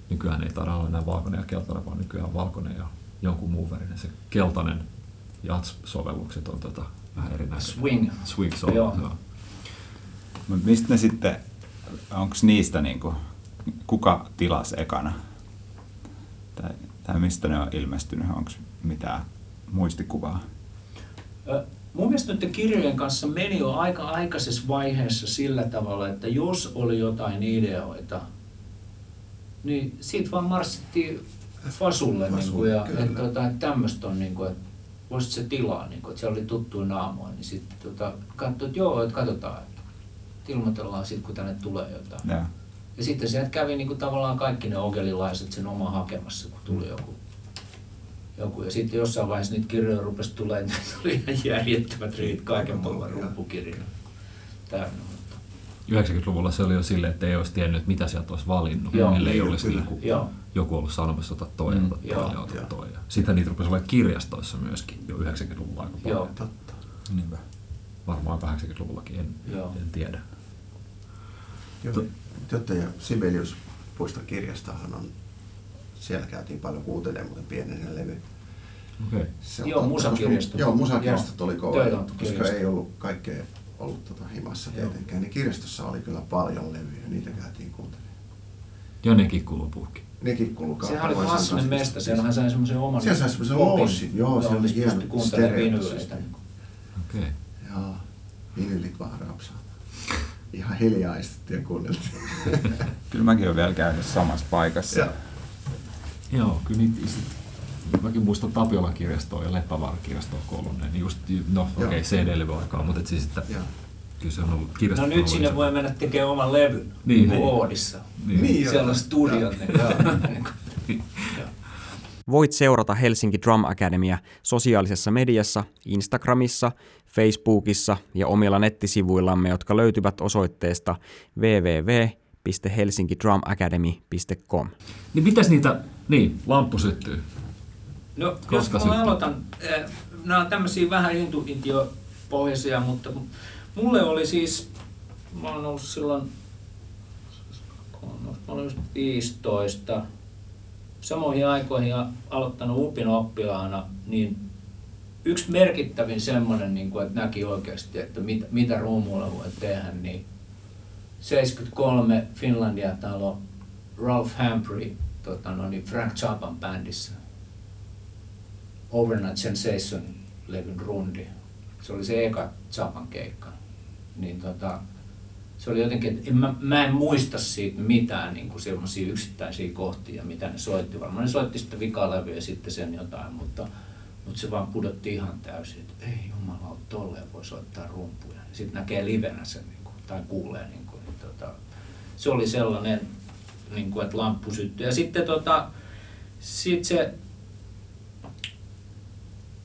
Nykyään ei taida olla enää valkoinen ja keltainen, vaan nykyään valkoinen ja jonkun muun värinen. Se keltainen JATS-sovellukset on tota, vähän erinäisiä. Swing. Swing Joo. joo. mistä ne sitten, onko niistä niinku, kuka tilas ekana? Tai, tai mistä ne on ilmestynyt, onko mitään muistikuvaa? Ö, Mun mielestä nyt kirjojen kanssa meni jo aika aikaisessa vaiheessa sillä tavalla, että jos oli jotain ideoita, niin siitä vaan marssittiin Fasulle, Fasulle, niin kuin, ja että, tota, että tämmöistä on, niin kuin, että voisit se tilaa, niin kuin, että siellä oli tuttuja naamoja, niin sitten tota, katsoi, että joo, että katsotaan, ilmoitellaan sitten, kun tänne tulee jotain. Joo. Ja sitten sieltä kävi niin kuin tavallaan kaikki ne ogelilaiset sen oma hakemassa, kun tuli joku. joku. Ja sitten jossain vaiheessa niitä kirjoja rupesi tulemaan, että tuli ihan järjettömät riit kaiken maailman Joo. rumpukirjoja. Täynnä. mutta- 90-luvulla se oli jo silleen, että ei olisi tiennyt, mitä sieltä olisi valinnut, Joo, ellei niin, olisi kyllä. niinku Joo. joku ollut sanomassa, ota toi, Mm. ota toi, Joo, ja ota joo. toi. Ja Sitten niitä rupesi olemaan kirjastoissa myöskin jo 90-luvulla aika paljon. Joo. Totta. Niinpä. Varmaan 80-luvullakin, en, Joo. en tiedä. Ja Sibelius puistokirjastahan on, siellä käytiin paljon kuuntelemaan, muuten pienenä levy. Okei. Se on Joo, musakirjastot. Joo, musakirjastot oli kova, juttu, koska kirjastot. ei ollut kaikkea ollut tota himassa Joo. tietenkään. Niin kirjastossa oli kyllä paljon levyjä, niitä käytiin kuuntelemaan. Ja ne kikkulupuhki. Nekin kuului Sehän oli klassinen mesta, siellähän sai semmoisen oman Siellä sai semmoisen loossin, joo, siellä oli hieno just. Okei. Joo, vinylit vaan rapsaa. Ihan hiljaa istuttiin ja kuunneltiin. Kyllä mäkin olen vielä käynyt samassa paikassa. Joo. Joo, kyllä niitä sit, mäkin muistan Tapiolan kirjastoa ja Leppävaaran kirjastoa kouluneen. Niin just, no okei, okay. CD-levy aikaa, mutta et siis, että Joo. kyllä se on ollut kirjasto. No nyt sinne voi mennä tekemään oman levyn, Niin, niin, niin. Oodissa. Niin. Niin, Siellä on studiot. Joo. niin- Voit seurata Helsinki Drum Academia sosiaalisessa mediassa, Instagramissa, Facebookissa ja omilla nettisivuillamme, jotka löytyvät osoitteesta www.helsinkidrumacademy.com. Niin mitäs niitä, niin, lamppu syttyy. No, jos Koska mä sitten? aloitan, eh, nämä on tämmöisiä vähän intuitiopohjaisia, mutta mulle oli siis, mä oon ollut silloin, mä olin just 15, samoihin aikoihin aloittanut UPin oppilaana, niin yksi merkittävin semmoinen, niin kuin, että näki oikeasti, että mit, mitä ruumuilla voi tehdä, niin 73 Finlandia-talo Ralph Humphrey tota, no, niin Frank Zappan bändissä. Overnight Sensation-levyn rundi. Se oli se eka Zappan keikka. Niin tota, se oli jotenkin, että en, mä, mä en muista siitä mitään niin semmoisia yksittäisiä kohtia, mitä ne soitti. Varmaan ne soitti sitten vikalevyä ja sitten sen jotain, mutta, mutta se vaan pudotti ihan täysin, että ei jumala, tolleen voi soittaa rumpuja. Sitten näkee livenä sen niin kuin, tai kuulee. Niin kuin, niin tota, se oli sellainen, niin kuin, että lamppu syttyi. Ja sitten tota, sit se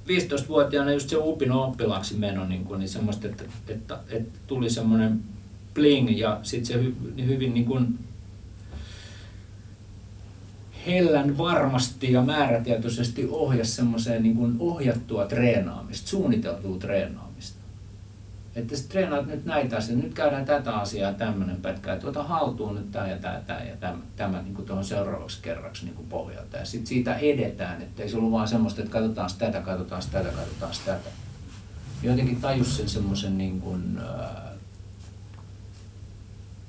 15-vuotiaana just se upin oppilaaksi meno, niin, kuin, niin semmoista, että, että, että tuli semmoinen bling ja sitten se hy, hyvin niin kuin hellän varmasti ja määrätietoisesti ohjasi semmoiseen niin kuin ohjattua treenaamista, suunniteltua treenaamista. Että sä treenaat nyt näitä asioita, nyt käydään tätä asiaa tämmöinen pätkä, että ota haltuun nyt tämä ja tämä, tämä ja tämä, tämä niin tuohon seuraavaksi kerraksi niin kuin pohjalta. Ja sitten siitä edetään, että ei se ollut vaan semmoista, että katsotaan tätä, katsotaan tätä, katsotaan tätä. Jotenkin tajus sen semmoisen niin kuin, äh,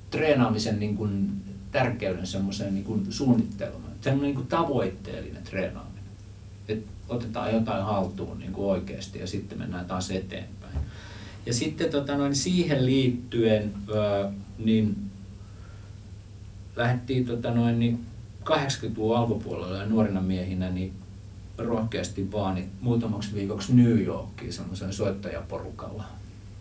treenaamisen niin kuin tärkeyden semmoiseen niin kuin suunnitteluun. Semmoinen niin kuin tavoitteellinen treenaaminen. Että otetaan jotain haltuun niin kuin oikeasti ja sitten mennään taas eteenpäin. Ja sitten tota noin, siihen liittyen ää, niin lähdettiin tota noin, niin 80-luvun alkupuolella ja nuorina miehinä niin rohkeasti vaan niin muutamaksi viikoksi New Yorkiin semmoisen soittajaporukalla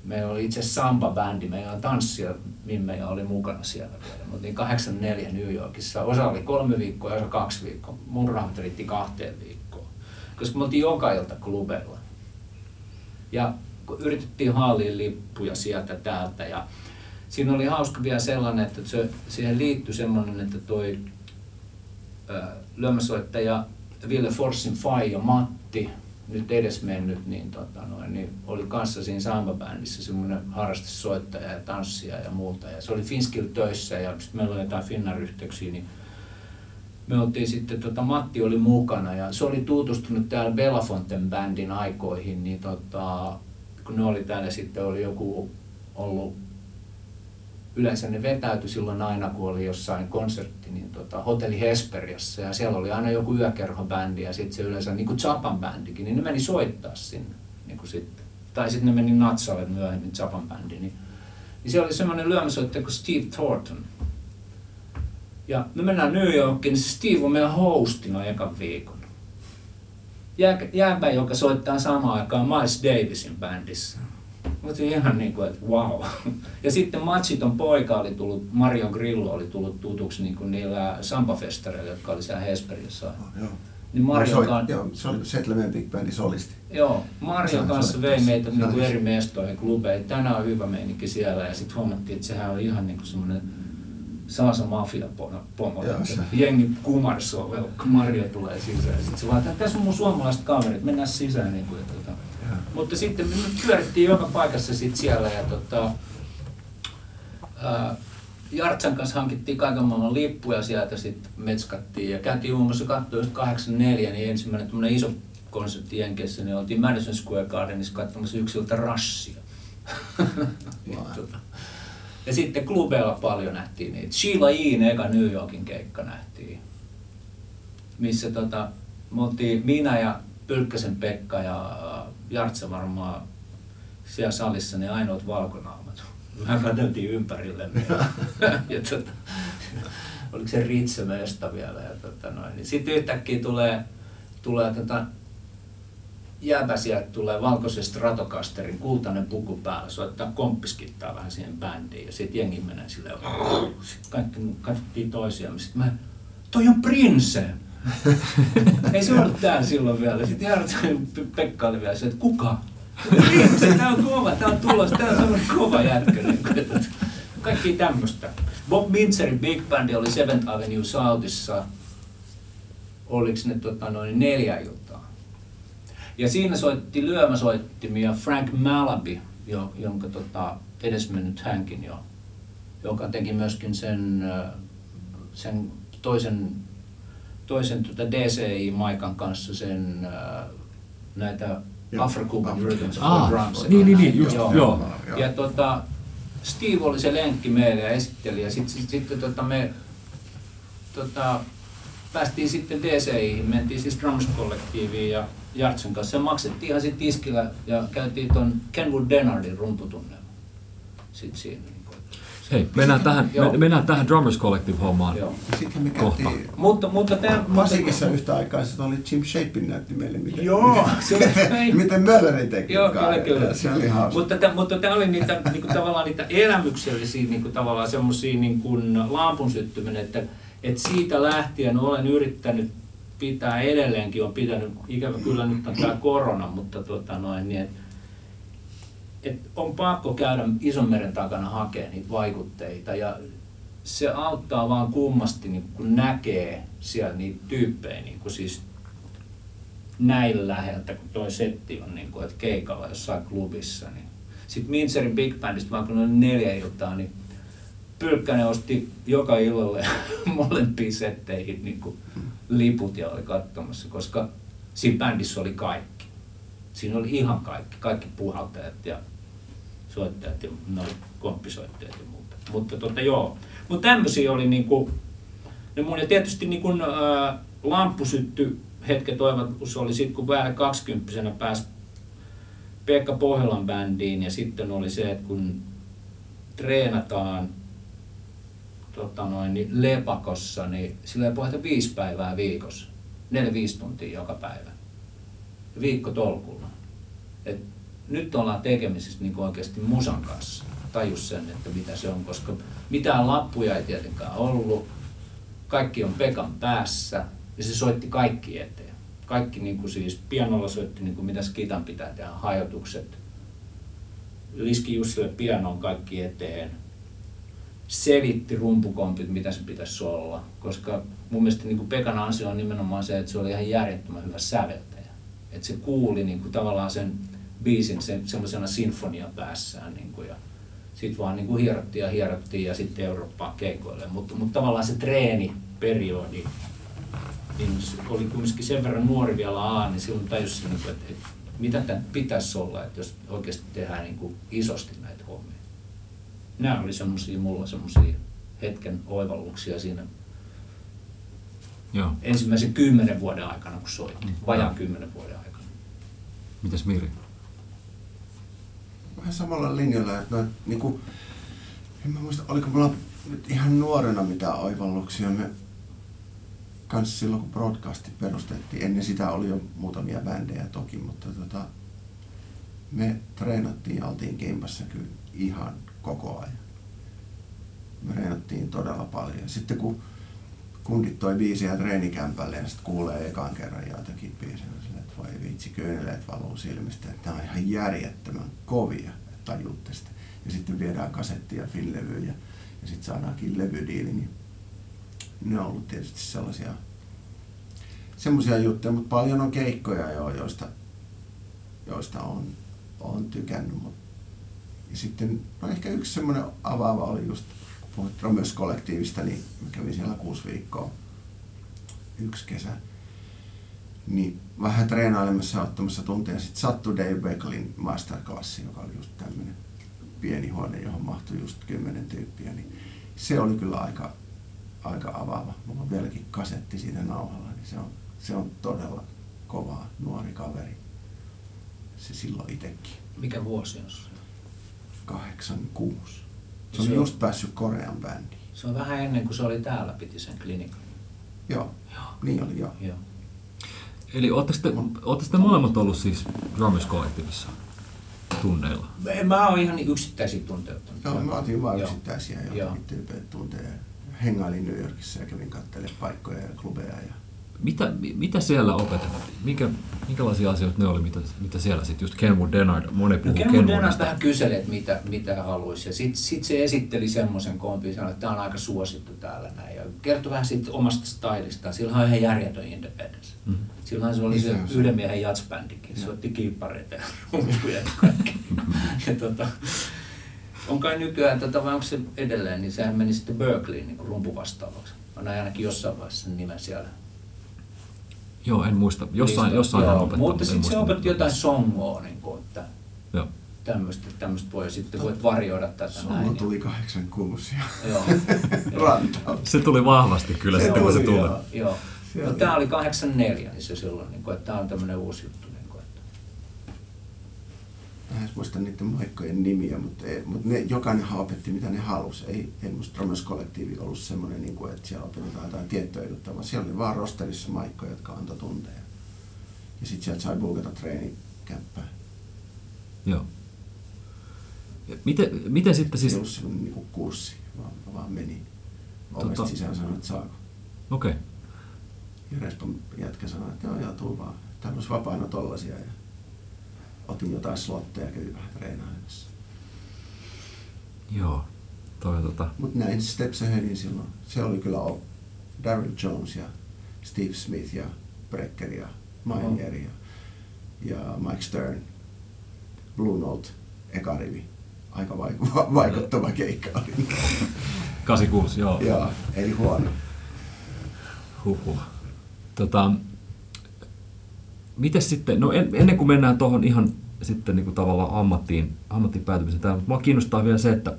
meillä oli itse samba-bändi, meillä oli tanssia, Mimmejä oli mukana siellä vielä. Me oltiin 84 New Yorkissa. Osa oli kolme viikkoa ja osa kaksi viikkoa. Mun rahat riitti kahteen viikkoon. Koska me oltiin joka ilta klubeilla. Ja yritettiin haaliin lippuja sieltä täältä. Ja siinä oli hauska vielä sellainen, että se, siihen liittyi semmoinen, että toi lyömäsoittaja Ville Forsin faija Matti, nyt edes mennyt, niin, tota noin, niin oli kanssa siinä samba-bändissä semmoinen harrastesoittaja ja tanssia ja muuta. Ja se oli Finskil töissä ja sitten meillä oli jotain Finnar-yhteyksiä, niin me oltiin sitten, tota, Matti oli mukana ja se oli tutustunut täällä Belafonten bändin aikoihin, niin tota, kun ne oli täällä sitten oli joku ollut yleensä ne vetäytyi silloin aina, kun oli jossain konsertti, niin tota, Hotelli Hesperiassa, ja siellä oli aina joku yökerhobändi, ja sitten se yleensä, niin kuin Zapan bändikin, niin ne meni soittaa sinne. Niin kuin sitten. Tai sitten ne meni Natsalle myöhemmin, Zapan bändi. Niin, niin siellä oli semmoinen lyömäsoittaja kuin Steve Thornton. Ja me mennään New Yorkiin, niin Steve on meidän hostina ekan viikon. Jääpä, joka soittaa samaan aikaan Miles Davisin bändissä. Mutta ihan niin kuin, että wow. Ja sitten Matsiton poika oli tullut, Mario Grillo oli tullut tutuksi niin kuin niillä sambafestareilla, jotka oli siellä Hesperiassa. Oh, joo. Niin Mario soit, kan... joo, se oli Settlement Big Bandin solisti. Joo, Mario kanssa vei meitä niin kuin eri mestoihin, klubeihin. Tänään on hyvä meininki siellä ja sitten huomattiin, että sehän on ihan niin kuin semmoinen Saasa mafia pomo. Jengi kumarsoo, kun Mario tulee sisään. Sitten se vaan, että tässä on mun suomalaiset kaverit, mennään sisään. Niin kuin, että, mutta sitten me pyörittiin joka paikassa sit siellä ja tota, ää, Jartsan kanssa hankittiin kaiken maailman lippuja sieltä sitten metskattiin ja käytiin muun muassa katsoa 84, niin ensimmäinen tämmöinen iso konsertti Jenkeissä, niin oltiin Madison Square Gardenissa katsomassa yksiltä rassia. tota. Ja sitten klubeilla paljon nähtiin niitä. Sheila Iin eka New Yorkin keikka nähtiin. Missä tota, me oltiin minä ja Pylkkäsen Pekka ja Jartsa varmaan siellä salissa ne ainoat valkonaamat. Mä katseltiin ympärille. Ja, ja tota, oliko se Ritse Mesta vielä. Ja tota noin. Niin sitten yhtäkkiä tulee, tulee tota, jääpä sieltä tulee valkoisen Stratocasterin kultainen puku päällä, soittaa komppiskittaa vähän siihen bändiin ja sitten jengi menee silleen, sitten kaikki katsottiin toisiaan, sitten mä, toi on Prince! Ei se ollut täällä silloin vielä. Sitten Jartsan Pekka oli vielä se, että kuka? Se tää on kova, tää on tulos, tää on semmoinen kova jätkä. Kaikki tämmöistä. Bob Mintzerin Big Band oli Seventh Avenue Southissa, oliko ne tota, noin neljä iltaa. Ja siinä soitti lyömäsoittimia Frank Malaby, jo, jonka tota, edesmennyt hänkin jo, joka teki myöskin sen, sen toisen toisen tuota DCI-maikan kanssa sen, ää, näitä. Afro-Cuban Afro- Rhythms Ah, for Drums. niin, niin, niin, just, Joo. joo. Ja tota, Steve oli se lenkki meille ja esitteli ja sitten sit, sit, tota, me tota, päästiin sitten DCIhin, mentiin siis Drums-kollektiiviin ja Jartsen kanssa ja maksettiin ihan sitten tiskillä ja käytiin ton Kenwood Denardin rumputunnelma sitten siinä. Niin kuin, Hei, mennään tähän, Joo. me, mennään tähän Drummers Collective-hommaan. Sitten me Kohta. Mutta, mutta tämä... Pasikissa yhtä aikaa, se oli Jim Shapin näytti meille, miten, Joo, se oli- miten, miten Möllerin teki. Joo, kyllä, kyllä. Se oli hauska. Mutta, tä, mutta tämä oli niitä, niinku, tavallaan niitä elämyksellisiä niinku, tavallaan semmoisia niinku, lampun syttyminen, että, että siitä lähtien olen yrittänyt pitää edelleenkin, on pitänyt, ikävä kyllä nyt on tämä korona, mutta tota noin, niin, että et on pakko käydä ison meren takana hakemaan niitä vaikutteita ja se auttaa vaan kummasti, niin kun näkee siellä niitä tyyppejä, niin kuin siis näin läheltä, kun toi setti on niin että keikalla jossain klubissa. Niin. Sitten Minserin Big Bandista, vaan kun oli neljä iltaa, niin Pylkkänen osti joka illalle molempiin setteihin niin liput ja oli katsomassa, koska siinä bändissä oli kaikki. Siinä oli ihan kaikki, kaikki puhaltajat ja soittajat ja no, komppisoittajat ja muuta. Mutta tota, joo. Mutta tämmöisiä oli niinku, ne mun, ja tietysti niinku, ää, lamppusytty hetket oivalluus oli sitten, kun vähän kaksikymppisenä pääsi Pekka Pohjolan bändiin ja sitten oli se, että kun treenataan tota noin, niin lepakossa, niin sillä ei pohjata viisi päivää viikossa. Neljä viisi tuntia joka päivä. Viikko tolkulla. Et nyt ollaan tekemisissä niin oikeasti musan kanssa. Tajus sen, että mitä se on, koska mitään lappuja ei tietenkään ollut. Kaikki on Pekan päässä ja se soitti kaikki eteen. Kaikki niin kuin siis pianolla soitti, niin kuin mitä skitan pitää tehdä, hajotukset. Liski Jussille pianoon kaikki eteen selitti rumpukompit, mitä se pitäisi olla. Koska mun mielestä niin kuin Pekan ansio on nimenomaan se, että se oli ihan järjettömän hyvä säveltäjä. Että se kuuli niin kuin tavallaan sen biisin se, semmoisena sinfonia päässään. Niin kuin, ja sitten vaan niin kuin hierottiin ja hierottiin ja sitten Eurooppaan keikoille. Mutta, mutta tavallaan se treeniperiodi niin oli kumminkin sen verran nuori vielä A, niin silloin tajusin, niin kuin, että, että mitä tämä pitäisi olla, että jos oikeasti tehdään niin kuin isosti näitä hommia nämä oli semmoisia, mulla semmoisia hetken oivalluksia siinä Joo. ensimmäisen kymmenen vuoden aikana, kun soitti. Mm. Vajaan kymmenen vuoden aikana. Mitäs Miri? Vähän samalla linjalla, että noin, niin kuin, en mä muista, oliko mulla nyt ihan nuorena mitään oivalluksia. Me kanssa silloin, kun broadcasti perustettiin, ennen sitä oli jo muutamia bändejä toki, mutta tota, me treenattiin ja oltiin kimpassa kyllä ihan koko ajan. Me treenattiin todella paljon. Sitten kun kundit toi biisiä treenikämpälle ja sitten kuulee ekan kerran joitakin biisejä, voi vitsi, kyyneleet valuu silmistä, että nämä on ihan järjettömän kovia, että tajuutte sitä. Ja sitten viedään kasettia, fillevyä ja, ja sitten saadaankin levydiili, niin ne on ollut tietysti sellaisia semmoisia juttuja, mutta paljon on keikkoja jo, joista, joista on, on tykännyt. Mut. Ja sitten no ehkä yksi semmoinen avaava oli just, kun puhuit Romers-kollektiivista, niin mä kävin siellä kuusi viikkoa yksi kesä. Niin vähän treenailemassa ja ottamassa tunteja. Sitten sattui Dave Becklin masterclassi, joka oli just tämmöinen pieni huone, johon mahtui just kymmenen tyyppiä. Niin se oli kyllä aika, aika avaava. Mulla on vieläkin kasetti siitä nauhalla, niin se on, se on todella kova nuori kaveri. Se silloin itsekin. Mikä vuosi on se? 86. Se Se on on- just päässyt Korean bändiin. Se on vähän ennen kuin se oli täällä, piti sen klinikan. Joo, niin oli joo. Joo. Eli ootteko te, ootteko te molemmat ollut siis Drummers Collectivessa tunneilla? En Mä oon ihan niin yksittäisiä tunteuttanut. Joo, mä otin vaan Joo. yksittäisiä jotakin tyyppejä tunteja. Hengailin New Yorkissa ja kävin katselemaan paikkoja ja klubeja. Ja... Mitä, mi- mitä siellä opetettiin? Mikä, minkälaisia asioita ne oli, mitä, mitä siellä sitten just Kenwood Denard, moni No puhuu Kenwood Dennis Kenwoodista. vähän kyseli, että mitä, mitä haluaisi. Ja sitten sit se esitteli semmoisen kompin, sanoi, että tämä on aika suosittu täällä näin. Ja kertoi vähän siitä omasta stylistaan. Sillä on ihan järjetön independence. Mhm. Silloin se oli Niin se, se on se. yhden miehen jatsbändikin. Se otti kiippareita ja rumpuja ja kaikki. ja tota, on kai nykyään, tota, vai onko se edelleen, niin sehän meni sitten Berkeleyin niin rumpuvastaavaksi. On ainakin jossain vaiheessa sen nimen siellä. Joo, en muista. Jossain, Lista- jossain joo, hän opettaa, Mutta en sitten se opetti jotain songoa, niin kuin, että Joo. tämmöistä, tämmöistä voi sitten voit varjoida tätä Sulla näin. tuli 86 ja Joo. rantaus. Se tuli vahvasti kyllä Se sitten, kun se tuli, tuli. Joo, joo. No, oli- tämä oli 84, niin se silloin, niin kuin, että tämä on tämmöinen uusi juttu. Mä en muista niiden maikkojen nimiä, mutta, ei, mutta ne, jokainen opetti mitä ne halusi. Ei, ei musta Drummers Kollektiivi ollut semmoinen, niin kuin, että siellä opetetaan jotain tiettyä juttua, vaan siellä oli vaan rosterissa maikkoja, jotka antoi tunteja. Ja sitten sieltä sai buukata treenikämppää. Joo. Ja Miten, miten sitten Siis... Ei ollut semmoinen niin kurssi, vaan, vaan meni ovesta Tota- sisään sanoi, että saako. Okei. Okay. Ja Respon jätkä sanoi, että joo, joo, tuu vaan. Täällä olisi vapaana tollasia. Ja otin jotain slotteja ja kävin vähän treenailemassa. Joo. Toi, tota, Mutta näin Steps Aheadin silloin. Se oli kyllä o- Daryl Jones ja Steve Smith ja Brecker ja Mainier ja, ja Mike Stern. Blue Note, eka rivi. Aika vaik- va- vaikuttava keikka oli. 86, joo. Joo, ei huono. Huhhuh. Tota, mites sitten, no en, ennen kuin mennään tuohon ihan sitten niin kuin tavallaan ammattiin, ammattiin päätymiseen täällä, mutta mua kiinnostaa vielä se, että,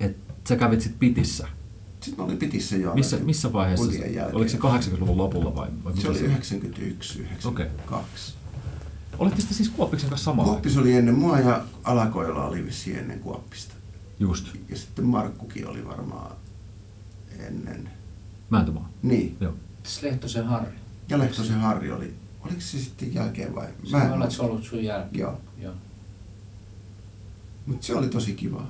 että sä kävit sitten Pitissä. Sitten mä olin Pitissä jo. Missä, missä vaiheessa? Oliko se 80-luvun lopulla vai? vai Se oli 91, 92. Olitte sitten siis Kuoppiksen kanssa samalla? Kuoppis oli ennen mua ja Alakoilla oli vissiin ennen Kuoppista. Just. Ja sitten Markkukin oli varmaan ennen. Määntömaa. Niin. Joo. Lehtosen Harri. Ja Lehtosen Harri oli. Oliko se sitten jälkeen vai? Se voi olla, että se on ollut sun jälkeen. Joo. Joo. Mutta se oli tosi kiva.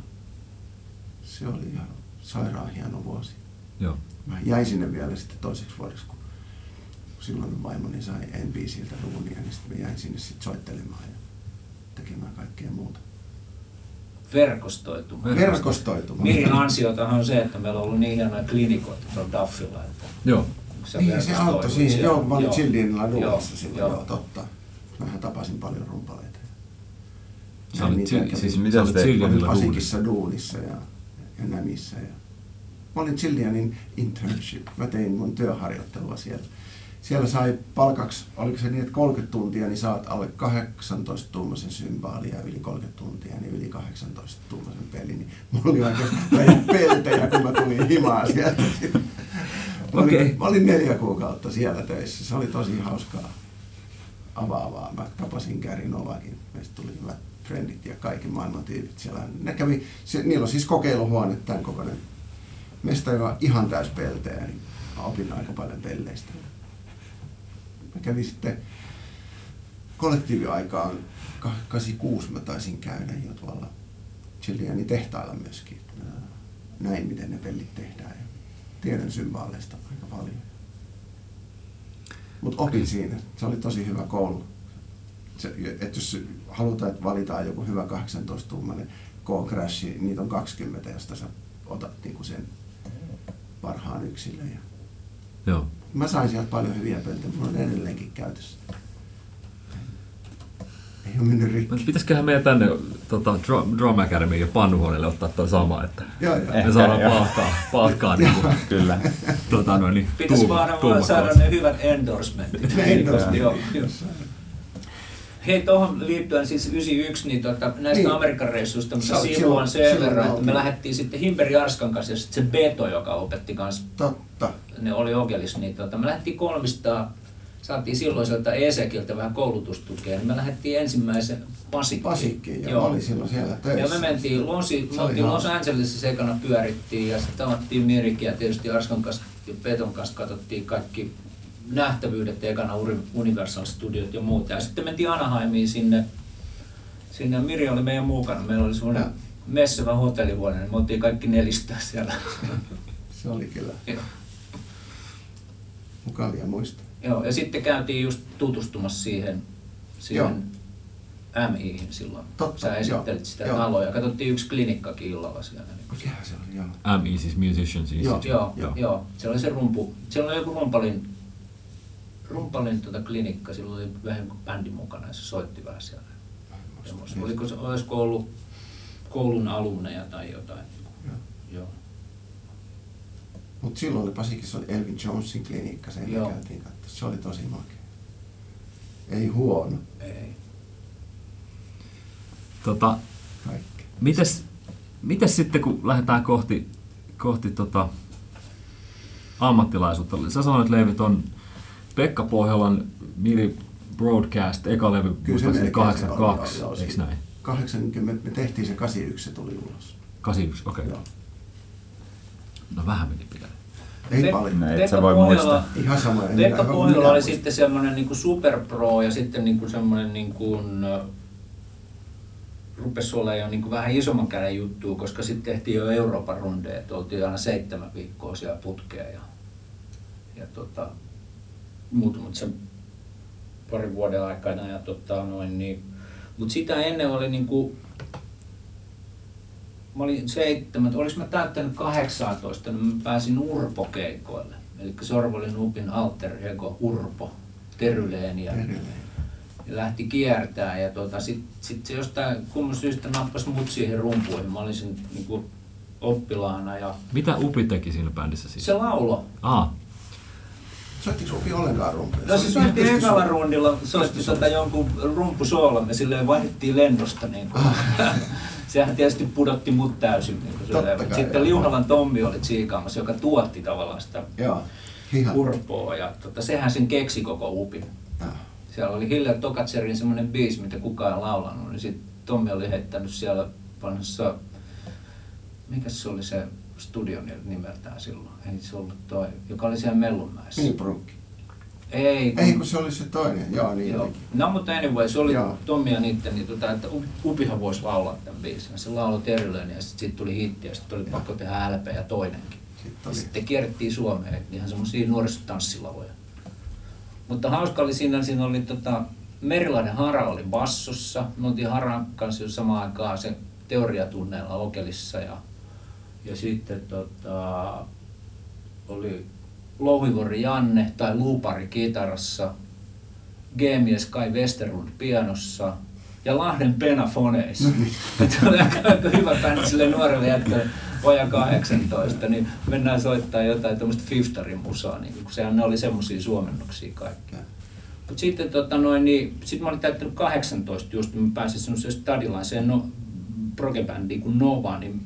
Se oli ihan sairaan hieno vuosi. Joo. Mä jäin sinne vielä sitten toiseksi vuodeksi, kun silloin vaimoni sai NBCltä duunia, niin sitten mä jäin sinne sitten soittelemaan ja tekemään kaikkea muuta. Verkostoitumaan. Verkostoitumaan. Mirin ansiotahan on se, että meillä on ollut niin hienoja klinikoita tuolla Daffilla, että Joo. Sä Niin, se auttoi siihen. siellä. Joo, mä olin. Childinilla duunissa silloin, joo. joo, totta. Mähän tapasin paljon rumpaleita. Sä olit, niitä siis, Mitä sä Olin duunissa. Pasikissa duunissa ja, ja Nämissä. Ja... Mä olin Childianin internship. Mä tein mun työharjoittelua siellä. Siellä sai palkaksi, oliko se niin, että 30 tuntia, niin saat alle 18 tuumaisen symbaalia ja yli 30 tuntia, niin yli 18 tuumaisen peli. Niin mulla oli aika peltejä, kun mä tulin himaa sieltä. Mä olin, Okei. mä olin neljä kuukautta siellä töissä. Se oli tosi hauskaa avaavaa. Mä tapasin Gary Novakin. Meistä tuli hyvät frendit ja kaikki maailman tyypit siellä. Ne kävi, se, niillä on siis kokeiluhuone tämän kokoinen mesta, joka on ihan täys peltejä, niin mä opin aika paljon pelleistä. Mä kävin sitten kollektiiviaikaan 86 mä taisin käydä jo tuolla Chilianin tehtailla myöskin. Näin, miten ne pellit tehdään tiedän symbaaleista aika paljon. Mutta opin siinä. Se oli tosi hyvä koulu. Se, että jos halutaan, että valitaan joku hyvä 18-tuumainen K-crashi, niin niitä on 20, josta sä otat niinku sen parhaan yksilön. Ja Joo. mä sain sieltä paljon hyviä pelejä, mulla on edelleenkin käytössä. Ei ole mennyt rikki. Pitäisiköhän meidän tänne tota, Drum, Drum Academy ja Pannuhuoneelle ottaa tuo sama, että Joo, joo. me saadaan joo. palkkaa, palkkaa niin kuin, Kyllä. tota, noin, niin, Pitäisi tuuma- vaan vaan tuumakoossa. saada ne hyvät endorsementit. Endorsementit. Joo. Hei, tuohon liittyen siis 91, niin tota, näistä Niin. Amerikan reissuista, mutta sivuan silloin- sen silloin verran, että me lähdettiin sitten Himperi Arskan kanssa ja sitten se Beto, joka opetti kanssa, Totta. ne oli Ogelis, niin tota, me lähdettiin kolmista, saatiin silloiselta Esekiltä vähän koulutustukea, niin me lähdettiin ensimmäisen Pasikkiin. Pasikkiin, ja mä olin silloin siellä töissä. Ja me mentiin Losi, me oli oltiin Los. Angelesissa ekana pyörittiin ja sitten tavattiin Mirikin ja tietysti Arskan kanssa ja Peton kanssa katsottiin kaikki nähtävyydet ekana Universal Studiot ja muuta. Ja sitten mentiin Anaheimiin sinne, sinne Miri oli meidän mukana. Meillä oli semmoinen messevä hotellivuone, niin me oltiin kaikki nelistä siellä. Se oli kyllä Joo. mukavia muistoja. Joo, ja sitten käytiin just tutustumassa siihen, siihen MIin silloin. Totta, Sä esittelit joo, sitä joo. taloa ja katsottiin yksi klinikkakin illalla siellä. Niin Mikähän se oli, joo. MI, siis Musicians Institute. Joo, Joo. joo. joo. Se oli se rumpu. Siellä oli joku rumpalin, rumpalin tota klinikka, sillä oli vähän kuin bändi mukana ja se soitti vähän siellä. Se, olisiko ollut koulun alumneja tai jotain. Joo. Joo. Mutta silloin oli Pasikissa oli Elvin Jonesin klinikka, sen Joo. käytiin katsoa. Se oli tosi makea. Ei huono, Ei. Tota, kaikki. mites, mites sitten, kun lähdetään kohti, kohti tota ammattilaisuutta? Sä sanoit, Leivit, on Pekka Pohjolan Miri Broadcast, eka levy, Kyllä se muistaakseni melkein se oli, 82, joo, eikö näin? 80, me tehtiin se 81, se tuli ulos. 81, okei. Okay. Joo. No vähän meni pidä. Ei Pe- paljon. Ne- et sä voi muistaa. Ihan sama. Pekka minä- Pohjola oli sitten semmoinen niin kuin superpro ja sitten niin kuin semmoinen niin kuin, ö, rupesi olla jo niin kuin vähän isomman käden juttua, koska sitten tehtiin jo Euroopan rundeja, että oltiin aina seitsemän viikkoa siellä putkeen ja, ja tota, muuta, mutta sen parin vuoden aikana ja tota, noin, niin, mutta sitä ennen oli niin kuin, mä olin seitsemän, olis mä täyttänyt 18, niin mä pääsin Urpo-keikoille. Eli Sorvolin Upin alter ego Urpo, Teryleen ja, ja lähti kiertää. Ja tota, sitten sit se jostain kumman syystä nappasi mut siihen rumpuihin. Mä olin sen niinku, oppilaana ja Mitä Upi teki siinä bändissä siis? se laulo. Ah, Soittiko Upi ollenkaan rumpuja? No se oli soitti ekalla rundilla, soitti tota jonkun rumpusoolon ja silleen vaihdettiin lennosta. Niin kuin. Sehän tietysti pudotti mut täysin. Niin kuin Totta kai, sitten joo. Liuhalan Tommi oli tsiikaamassa, joka tuotti tavallaan sitä Joo. Urpoa ja tota, sehän sen keksi koko upin. Joo. Siellä oli Hilja Tokatserin semmoinen biisi, mitä kukaan ei laulanut, niin sitten Tommi oli heittänyt siellä vanhassa, mikä se oli se studio nimeltään silloin, ei se ollut toi, joka oli siellä Mellunmäessä. Millbrook. Ei, kun, Ei, kun se oli se toinen. Joo, niin Joo. No mutta anyway, se oli Joo. Tommi ja niitten, niin tota, että Up- Upihan voisi laulaa tämän biisin. Ja Se lauloi Terilleen ja sitten sit tuli hitti ja sitten oli pakko tehdä LP ja toinenkin. Sitten Ja oli. sitten kierrettiin Suomeen, ihan semmoisia nuorisotanssilavoja. Mutta hauska oli siinä, siinä oli tota, Merilainen Hara oli bassossa. Me oltiin Haran kanssa jo samaan aikaan se teoriatunneilla Okelissa ja, ja sitten tota, oli Louhivuori Janne tai Luupari kitarassa, G-mies Kai Westerlund pianossa ja Lahden Pena foneissa. Se oli aika, hyvä bändi sille nuorelle jätkälle, vajaa 18, niin mennään soittaa jotain tämmöistä fiftarin musaa, niin kun sehän ne oli semmoisia suomennoksia kaikki. Mutta sitten tota noin, niin, sit mä olin täyttänyt 18 just, niin mä pääsin semmoiseen stadilaiseen no, progebändiin kuin Nova, niin,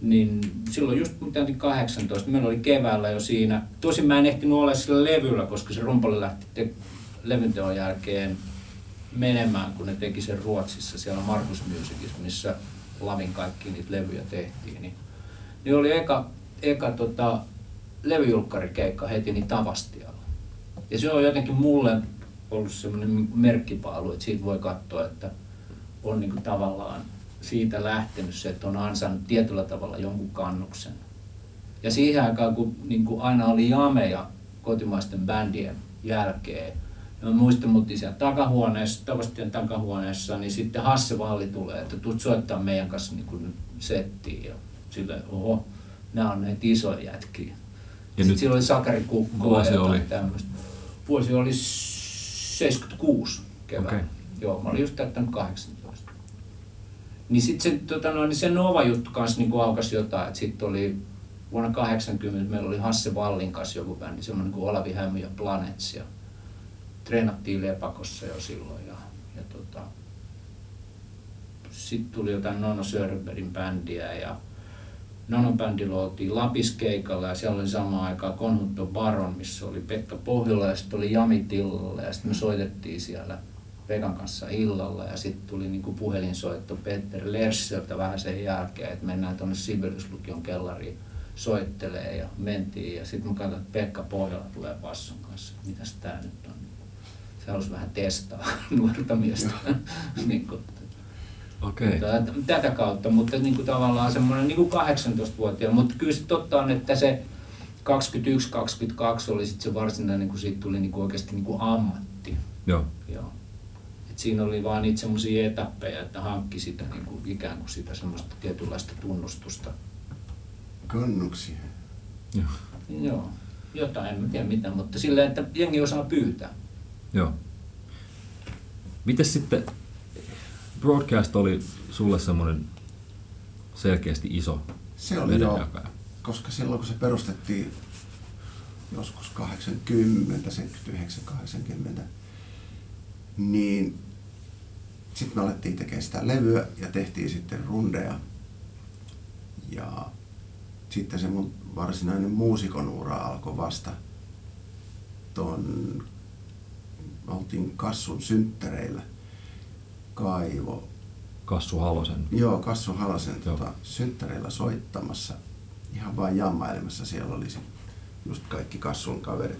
niin silloin just mä täytin 18, meillä oli keväällä jo siinä. Tosin mä en ehtinyt olla sillä levyllä, koska se rumpali lähti te- levynteon jälkeen menemään, kun ne teki sen Ruotsissa siellä Markus Musicissa, missä Lavin kaikki niitä levyjä tehtiin. Niin, niin oli eka, eka tota, levyjulkkarikeikka heti niin Tavastialla. Ja se on jotenkin mulle ollut semmoinen merkkipaalu, että siitä voi katsoa, että on niinku tavallaan siitä lähtenyt se, että on ansainnut tietyllä tavalla jonkun kannuksen. Ja siihen aikaan, kun niinku aina oli jameja kotimaisten bändien jälkeen, ja mä muistan, mut siellä takahuoneessa, Tavastien takahuoneessa, niin sitten Hasse Valli tulee, että tuut soittaa meidän kanssa niin kuin settiin. Ja silleen, oho, nämä on näitä isoja jätkiä. Ja nyt- siellä oli Sakari Kukko Vuosi ja oli? tämmöistä. Vuosi oli 76 keväällä. Okei. Joo, mä olin just täyttänyt 18. Niin sitten se, tota noin, niin se Nova-juttu kanssa niin aukasi jotain, sitten oli vuonna 80 meillä oli Hasse Vallin kanssa joku bändi, semmoinen kuin Olavi Hämy ja Planets ja treenattiin Lepakossa jo silloin ja, ja tota, sitten tuli jotain Nono Sörenbergin bändiä ja Nonon bändillä oltiin Lapiskeikalla ja siellä oli samaan aikaan Konhunto Baron, missä oli Pekka Pohjola ja sitten oli Jami Tillalla ja sitten me soitettiin siellä Pekan kanssa illalla ja sitten tuli niinku puhelinsoitto Peter Lerseltä vähän sen jälkeen, että mennään tuonne Sibeliuslukion kellariin soittelee ja mentiin ja sitten mä katsoin, että Pekka Pohjola tulee basson kanssa, mitäs tää nyt on. Se halusi vähän testaa nuorta miestä. niin kuin, okei. Tätä, tätä kautta, mutta niin kuin tavallaan semmoinen niin kuin 18-vuotiaan, mutta kyllä se totta on, että se 21-22 oli sitten se varsinainen, kun siitä tuli niin kuin oikeasti niin kuin ammatti. Joo. Joo. Siinä oli vaan niitä semmoisia etappeja, että hankki sitä niin kuin ikään kuin sitä semmoista tietynlaista tunnustusta. Kannuksia. Joo. Joo, jotain, en mä tiedä mitä, mutta silleen, että jengi osaa pyytää. Joo. Mites sitten, broadcast oli sulle semmoinen selkeästi iso Se oli jo koska silloin kun se perustettiin joskus 80, 79, 80, niin sitten me alettiin tekemään sitä levyä ja tehtiin sitten rundeja. Ja sitten se mun varsinainen muusikon ura alkoi vasta ton, me oltiin Kassun synttäreillä Kaivo Kassu Halosen. Joo, Kassu Halasen Joo. tota, synttäreillä soittamassa. Ihan vain jammailemassa. Siellä oli se, just kaikki Kassun kaverit.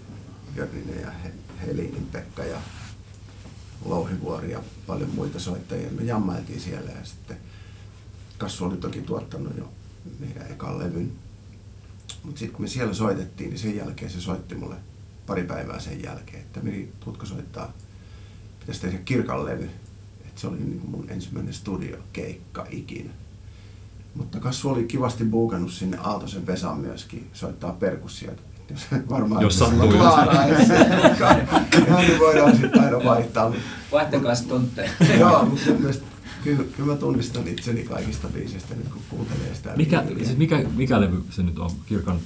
Jörninen ja He- Helinin Pekka ja Louhivuori ja paljon muita soittajia. Me jammailtiin siellä ja sitten Kassu oli toki tuottanut jo meidän ekan levyn. Mutta sitten kun me siellä soitettiin, niin sen jälkeen se soitti mulle pari päivää sen jälkeen, että Miri, tuutko soittaa, pitäisi tehdä kirkan levy. Et se oli niin kuin mun ensimmäinen studiokeikka ikinä. Mutta Kassu oli kivasti buukannut sinne Aaltosen Vesaan myöskin soittaa perkussiota. Jos varmaan Jos että sattuu Ja niin voidaan sitten aina vaihtaa. Vaihtakaa se tontteja. Joo, mutta kyllä, kyllä mä tunnistan itseni kaikista biisistä nyt kun kuuntelee sitä. Mikä, siis mikä, mikä levy se nyt on? Kirkan...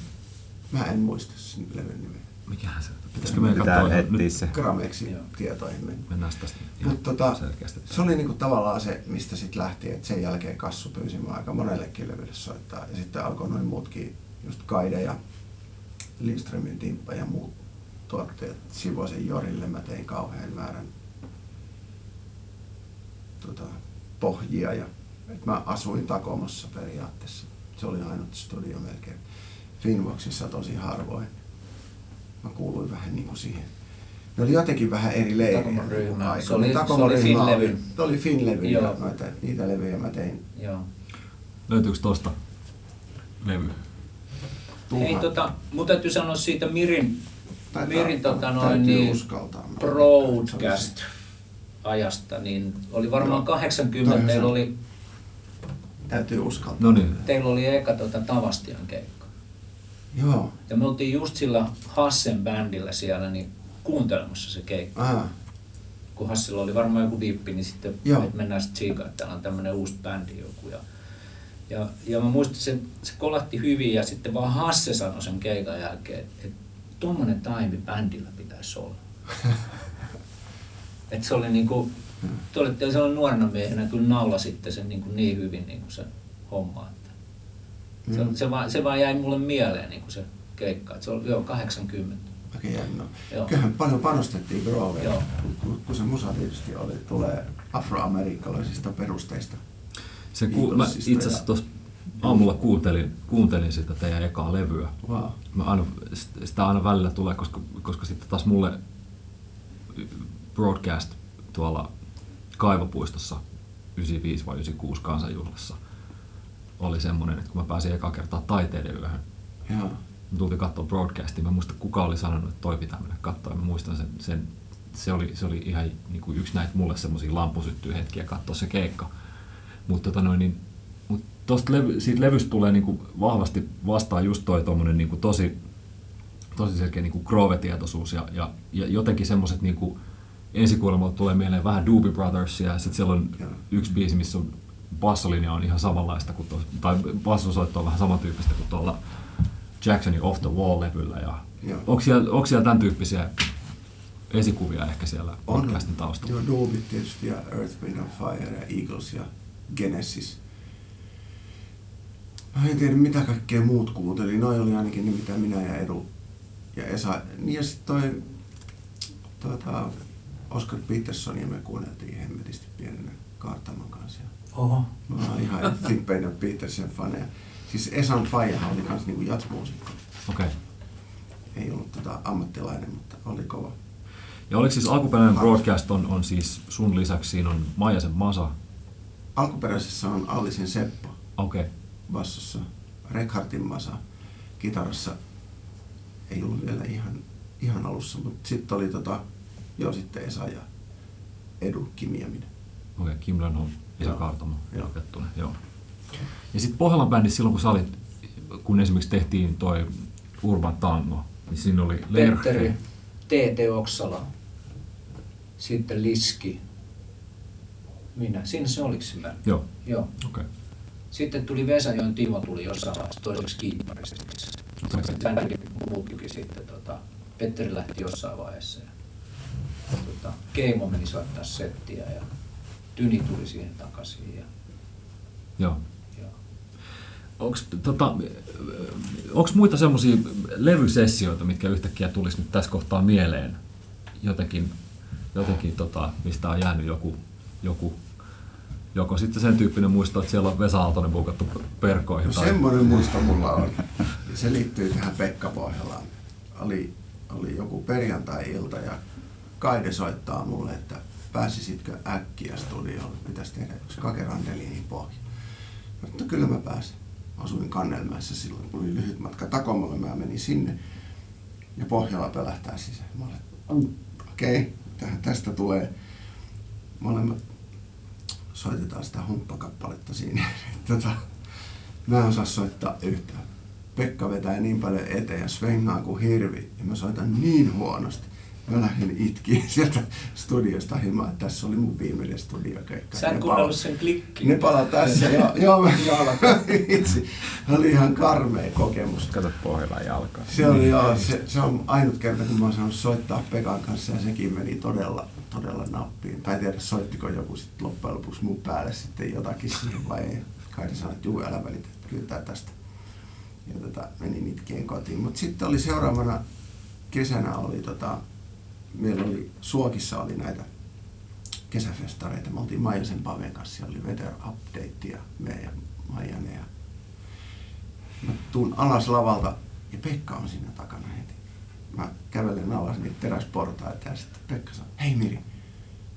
Mä en muista sen levyn nimeä. Mikähän se? Pitäisikö meidän Pitää katsoa? etsiä Nyt se. Grameksi Joo. tietoihin meni. mennään tästä ihan Mutta tota, selkeästi. se oli niinku tavallaan se, mistä sitten lähti, että sen jälkeen Kassu pyysi mua aika monellekin levylle soittaa. Ja sitten alkoi noin muutkin, just Kaide ja Lindströmin Timppa ja muut tuotteet. Sivoisen Jorille mä tein kauhean määrän tota, pohjia. Ja, et mä asuin Takomossa periaatteessa. Se oli ainut studio melkein. Finvoxissa tosi harvoin. Mä kuuluin vähän niin kuin siihen. Ne oli jotenkin vähän eri leiriä. Aika. Se oli- se oli Finlevy. oli- Se oli Finlevy ja Joo. noita, niitä levyjä mä tein. Joo. Löytyykö tosta levy? Tuhat. Hei, tota, mun täytyy sanoa siitä Mirin, Taitaa- Mirin tota, noin, niin, broadcast ajasta, niin oli varmaan Joo. 80, Toihan teillä oli, Täytyy uskaltaa. No niin. teillä oli eka tota, Tavastian keikka. Joo. Ja me oltiin just sillä Hassen bändillä siellä niin kuuntelemassa se keikka. Aha. Kun Hassilla oli varmaan joku dippi, niin sitten Joo. mennään sitten tsiikaan, että täällä on tämmöinen uusi bändi joku. Ja, ja, ja mä muistin, että se, se kolatti hyvin ja sitten vaan Hasse sanoi sen keikan jälkeen, että, että tuommoinen taimi bändillä pitäisi olla. että se oli niinku, te olitte silloin nuorena miehenä kyllä naula sitten sen niin, niin hyvin niin kuin se homma. Että se, Mm. se, vaan, se vaan jäi mulle mieleen niin kuin se keikka, että se oli joo 80. Oikein jännä. Joo. Kyllähän paljon panostettiin Joo. kun, kun se musa tietysti oli, tulee afroamerikkalaisista perusteista. Se ku, mä itse asiassa tuossa aamulla kuuntelin, kuuntelin sitä teidän ekaa levyä. Wow. Mä aina, sitä aina välillä tulee, koska, koska sitten taas mulle broadcast tuolla Kaivopuistossa 95 vai 96 kansanjuhlassa oli semmoinen, että kun mä pääsin eka kertaa taiteiden yöhön, Joo. tultiin katsoa broadcastia. Mä muista kuka oli sanonut, että toi pitää mennä katsoa. Mä muistan sen, sen se, oli, se oli ihan niin kuin yksi näitä mulle semmoisia lampusyttyjä hetkiä katsoa se keikka. Mutta tota noin, niin, mut tosta levy, siitä levystä tulee niin kuin vahvasti vastaan just toi tommonen niin kuin tosi, tosi selkeä niin kuin Grove-tietoisuus ja, ja, ja jotenkin semmoiset niin kuin ensikuulemalta tulee mieleen vähän Doobie Brothersia ja sitten siellä on Joo. yksi biisi, missä on bassolinja on ihan samanlaista kuin tuossa, tai bassosoitto on vähän samantyyppistä kuin tuolla Jacksonin Off the Wall-levyllä. Ja Joo. onko, siellä, onko siellä tämän tyyppisiä esikuvia ehkä siellä podcastin taustalla? Joo, Doobit tietysti ja Earth, Wind and Fire ja Eagles ja Genesis. Mä en tiedä mitä kaikkea muut kuuntelin. Noi oli ainakin ne mitä minä ja Edu ja Esa. Niin ja sitten toi tuota, Oscar Petersonia me kuunneltiin hemmetisti pienenä Kaartamon kanssa. Ja Oho. Mä oon ihan Think Payne Petersen faneja. Siis Esan Faijahan oli kans niinku jatsmuusikko. Okei. Okay. Ei ollut tota ammattilainen, mutta oli kova. Ja oliko siis alkuperäinen broadcast on, on siis sun lisäksi siinä on Maijasen Masa? Alkuperäisessä on Allisen Seppo Okei. Okay. bassossa, Rekhartin Masa kitarassa. Ei ollut vielä ihan, ihan alussa, mutta sitten oli tota, joo sitten Esa ja Edu Kimiäminen. Okei, Kim Lenholm ja Joo. Kaartamo Joo. jatkettuna, joo. Ja sitten Pohjolan bändissä silloin kun sä olit, kun esimerkiksi tehtiin toi Urban Tango, niin siinä oli Petteri, Lerche. T.T. Oksala, sitten Liski, minä. Siinä se oliko bändi? Joo, Joo. okei. Okay. Sitten tuli Vesajoen Timo tuli jossain vaiheessa toiseksi kiippariksi. Sitten muutkin sitten. Tota, Petteri lähti jossain vaiheessa. Ja, tota, Keimo meni soittaa settiä ja Tyni tuli siihen takaisin. Ja, Joo. ja Onks, tota, onks muita semmoisia levysessioita, mitkä yhtäkkiä tulisi nyt tässä kohtaa mieleen? Jotenkin, jotenkin tota, mistä on jäänyt joku, joku joko sitten sen tyyppinen muisto, että siellä on Vesa Aaltonen buukattu perkoihin. No semmoinen muisto mulla on. Se liittyy tähän Pekka Pohjolaan. Oli, oli joku perjantai-ilta ja Kaide soittaa mulle, että pääsisitkö äkkiä studioon, mitäs tehdä, onko Kakerandeliinin pohja. Mä no kyllä mä pääsen. Asuin Kannelmäessä silloin, kun oli lyhyt matka Takomalle, mä menin sinne ja Pohjola pelähtää sisään. Mä olin, okei, okay, tästä tulee molemmat soitetaan sitä humppakappaletta siinä. tota, mä en osaa soittaa yhtään. Pekka vetää niin paljon eteen ja svengaa kuin hirvi. Ja mä soitan niin huonosti. Mä lähdin itkiin sieltä studiosta himaan, että tässä oli mun viimeinen studiokeikka. Sä et Ne kuunnellut pala- sen klikkiin. Ne pala tässä, joo, joo, mä itse. Oli ihan karmea kokemus. Kato Pohjolan jalkaa. Se, oli, joo, se, se on ainut kerta, kun mä oon saanut soittaa Pekan kanssa ja sekin meni todella, todella nappiin. Tai tiedä, soittiko joku sitten loppujen lopuksi mun päälle sitten jotakin vai ei. Kai ne sanoi, että juu, älä välitä, kyllä tästä. Ja tota, menin itkien kotiin. Mutta sitten oli seuraavana kesänä oli tota, meillä oli Suokissa oli näitä kesäfestareita. Me oltiin Maijasen Paven kanssa, siellä oli Weather Update ja me ja Maijanen. Ja mä tuun alas lavalta ja Pekka on siinä takana kävelen alas niitä teräsportaita ja sitten Pekka sanoo, hei Miri,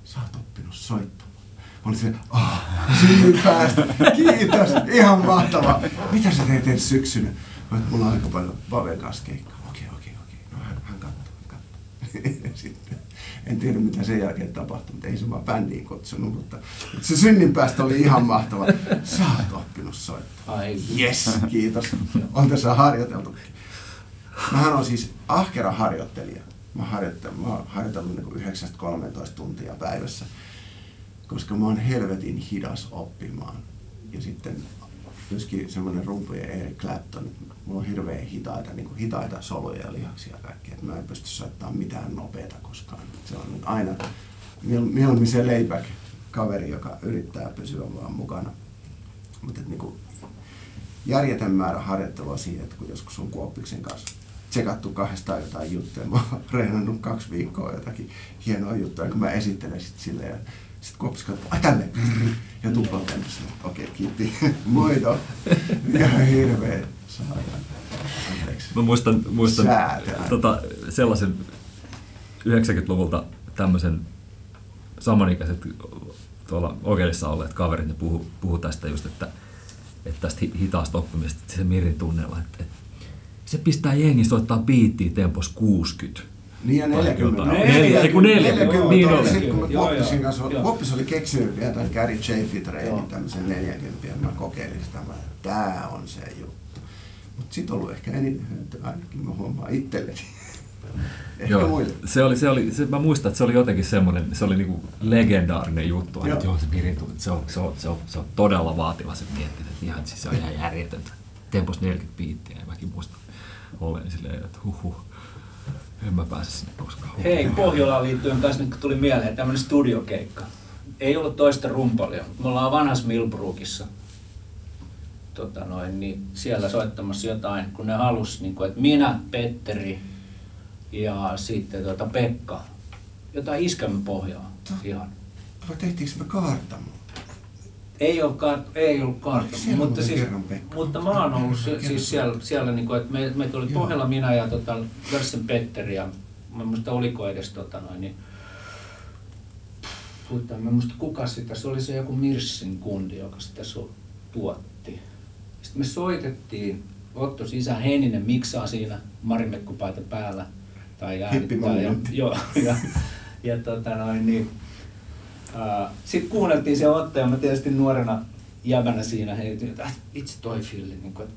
sä oot oppinut soittamaan. Mä olin silleen, oh, päästä, kiitos, ihan mahtavaa. Mitä sä teet ensi syksynä? Mä mulla on aika paljon Paven kanssa keikkaa. Okei, okei, okei. No hän, hän katsoo, hän katsoo. Sitten, en tiedä mitä sen jälkeen tapahtui, mutta ei se vaan bändiin kutsunut, mutta, mutta se synnin päästä oli ihan mahtava. Sä oot oppinut soittamaan. Ai, Yes, kiitos. On tässä harjoiteltukin. Mähän on siis ahkera harjoittelija. Mä, harjoittelen, mä harjoitellut niin 9-13 tuntia päivässä, koska mä oon helvetin hidas oppimaan. Ja sitten myöskin semmoinen rumpujen Eric Clapton, mulla on hirveän hitaita, niin kuin hitaita soluja ja lihaksia ja kaikkea, mä en pysty soittamaan mitään nopeata koskaan. Se on nyt aina miel- mieluummin se layback kaveri, joka yrittää pysyä vaan mukana. Mutta niinku, järjetön määrä harjoittelua siihen, että kun joskus on Kuoppiksen kanssa tsekattu kahdestaan jotain juttuja. Mä oon reenannut kaksi viikkoa jotakin hienoa juttuja, kun mä esittelen sit silleen. Ja sitten Kuoppis katsoo, ai tänne, ja tuplaten okei, okay, kiitti, moido. Ihan hirveä saadaan. Anteeksi. Mä muistan, muistan tota, sellaisen 90-luvulta tämmöisen samanikäiset tuolla Okelissa olleet kaverit, ne puhu, puhu tästä just, että, että tästä hi- hitaasta oppimisesta, se Mirin tunnella, että, että se pistää jengi soittaa biittiä tempos 60. Niin ja 40. jotain. Neljä- ei kun 40, 40 niin oli. oli. Sitten kun mä joo, kanssa, joo. Kuoppis oli keksinyt vielä tämän Gary Chaffee treenin, tämmöisen 40, ja mä kokeilin sitä, mä, tää on se juttu. Mutta sit on ollut ehkä eniten hyötyä, ainakin mä huomaan itselleni. Ehkä Joo, muille. se oli, se oli, se, mä muistan, että se oli jotenkin semmoinen, se oli niinku legendaarinen juttu, Joo. että joo, se Mirin tunti, se on, se on, se on, se on todella vaativa se mietti, että ihan, siis se on ihan järjetöntä. Tempos 40 biittiä, ja mäkin muistan olleen silleen, että huhhuh, en mä pääse sinne koskaan. Hei, Pohjolaan liittyen kanssa nyt tuli mieleen tämmöinen studiokeikka. Ei ollut toista rumpalia. Me ollaan vanhassa Milbrookissa. Tota noin, niin siellä soittamassa jotain, kun ne halus, niin kuin, että minä, Petteri ja sitten tota Pekka. Jotain iskelmäpohjaa ihan. Vai tehtiinkö me kaarta muuten? Ei ollut, kart, ei ollut kartta, mutta, siis, kerran mutta mä oon ollut Kerran. siis siellä, siellä niin kuin, että me, me tuli Joo. Pohjalla minä ja tota, Görsen Petteri ja mä muista oliko edes tota noin, niin Puhuta, mä muista kuka sitä, se oli se joku Mirssin kundi, joka sitä su- tuotti. Sitten me soitettiin, Otto sisään, Heininen miksaa siinä marimekkupaita päällä. Tai äänittää. Ja, joo, ja, ja tota noin, niin, sitten kuunneltiin se Otto ja mä tietysti nuorena jäbänä siinä heitin, että äh, itse toi Filli, niin kuin,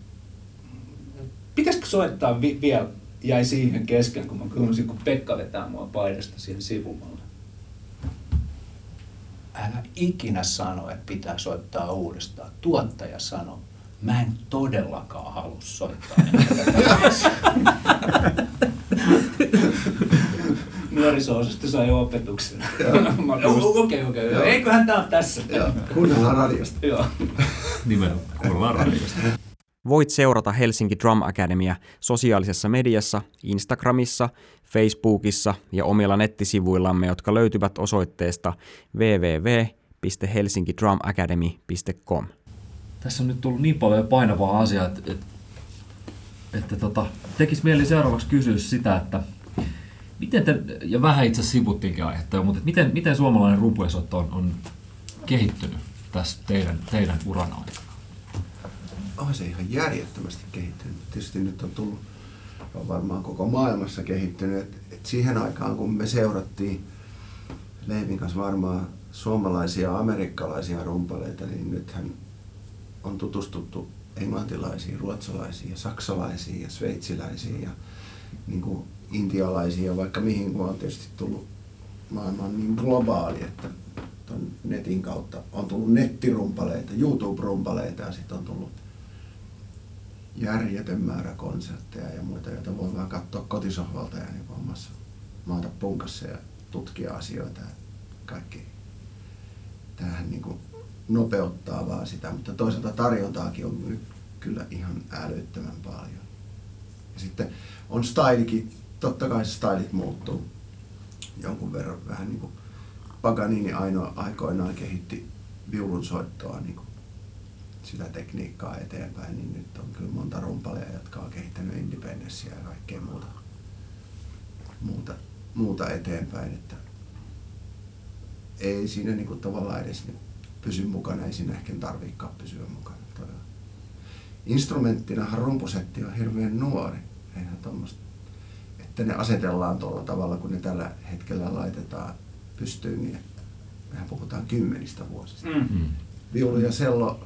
pitäisikö soittaa vi- vielä, jäi siihen kesken, kun mä kuuntelin, kun Pekka vetää mua paidasta siihen sivumalle. älä ikinä sano, että pitää soittaa uudestaan. Tuottaja sanoo, mä en todellakaan halua soittaa Nuoriso-osasto sai opetuksen. Mä Okei, okei. Eiköhän tää on tässä. Kuunnellaan radiosta. Joo. Nimenomaan, kuullaan radiosta. Voit seurata Helsinki Drum Academia sosiaalisessa mediassa, Instagramissa, Facebookissa ja omilla nettisivuillamme, jotka löytyvät osoitteesta www.helsinkidrumacademy.com. Tässä on nyt tullut niin paljon painavaa asiaa, että, että, että tota, tekisi mieli seuraavaksi kysyä sitä, että miten te, ja vähän itse asiassa sivuttiinkin aihetta, mutta miten, miten suomalainen rumpuesotto on, on kehittynyt tässä teidän, teidän uran aikana? on se ihan järjettömästi kehittynyt. Tietysti nyt on tullut, on varmaan koko maailmassa kehittynyt. Et, et siihen aikaan, kun me seurattiin Leivin kanssa varmaan suomalaisia ja amerikkalaisia rumpaleita, niin nythän on tutustuttu englantilaisiin, ruotsalaisiin ja saksalaisiin ja sveitsiläisiin ja niin kuin intialaisiin ja vaikka mihin, kun on tietysti tullut maailman niin globaali, että ton netin kautta on tullut nettirumpaleita, YouTube-rumpaleita ja sitten on tullut järjetön määrä konsertteja ja muita, joita voi vaan katsoa kotisohvalta ja niin omassa maata punkassa ja tutkia asioita. Kaikki. Tämähän niin kuin nopeuttaa vaan sitä, mutta toisaalta tarjontaakin on nyt kyllä ihan älyttömän paljon. Ja sitten on stylikin, totta kai stylit muuttuu jonkun verran vähän niin kuin Paganini ainoa aikoinaan kehitti viulun soittoa niin kuin sitä tekniikkaa eteenpäin, niin nyt on kyllä monta rumpalia, jotka on kehittänyt independenssiä ja kaikkea muuta, muuta, muuta eteenpäin. Että ei siinä niin kuin tavallaan edes pysy mukana, ei siinä ehkä tarviikaan pysyä mukana. Instrumenttinahan rumpusetti on hirveän nuori. Eihän tommoista, että ne asetellaan tuolla tavalla, kun ne tällä hetkellä laitetaan pystyyn, niin mehän puhutaan kymmenistä vuosista. Mm-hmm. Viulu ja sello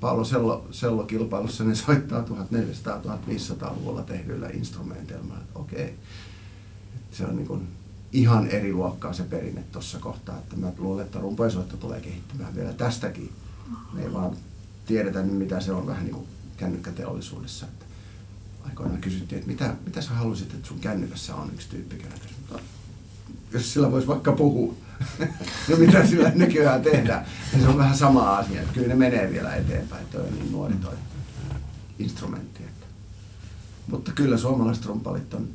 Paolo Sello, Sello kilpailussa ne soittaa 1400-1500-luvulla tehdyillä instrumenteilla. Okei. Se on niin kuin ihan eri luokkaa se perinne tuossa kohtaa. Että mä luulen, että rumpoisoitto tulee kehittymään vielä tästäkin. Me ei vaan tiedetä nyt, mitä se on vähän niin kuin kännykkäteollisuudessa. Että aikoinaan kysyttiin, että mitä, mitä sä haluaisit, että sun kännykässä on yksi tyyppi Jos sillä voisi vaikka puhua no mitä sillä nykyään tehdään. Ja se on vähän sama asia, kyllä ne menee vielä eteenpäin, toi on niin nuori toi instrumentti. Mutta kyllä suomalaiset rumpalit on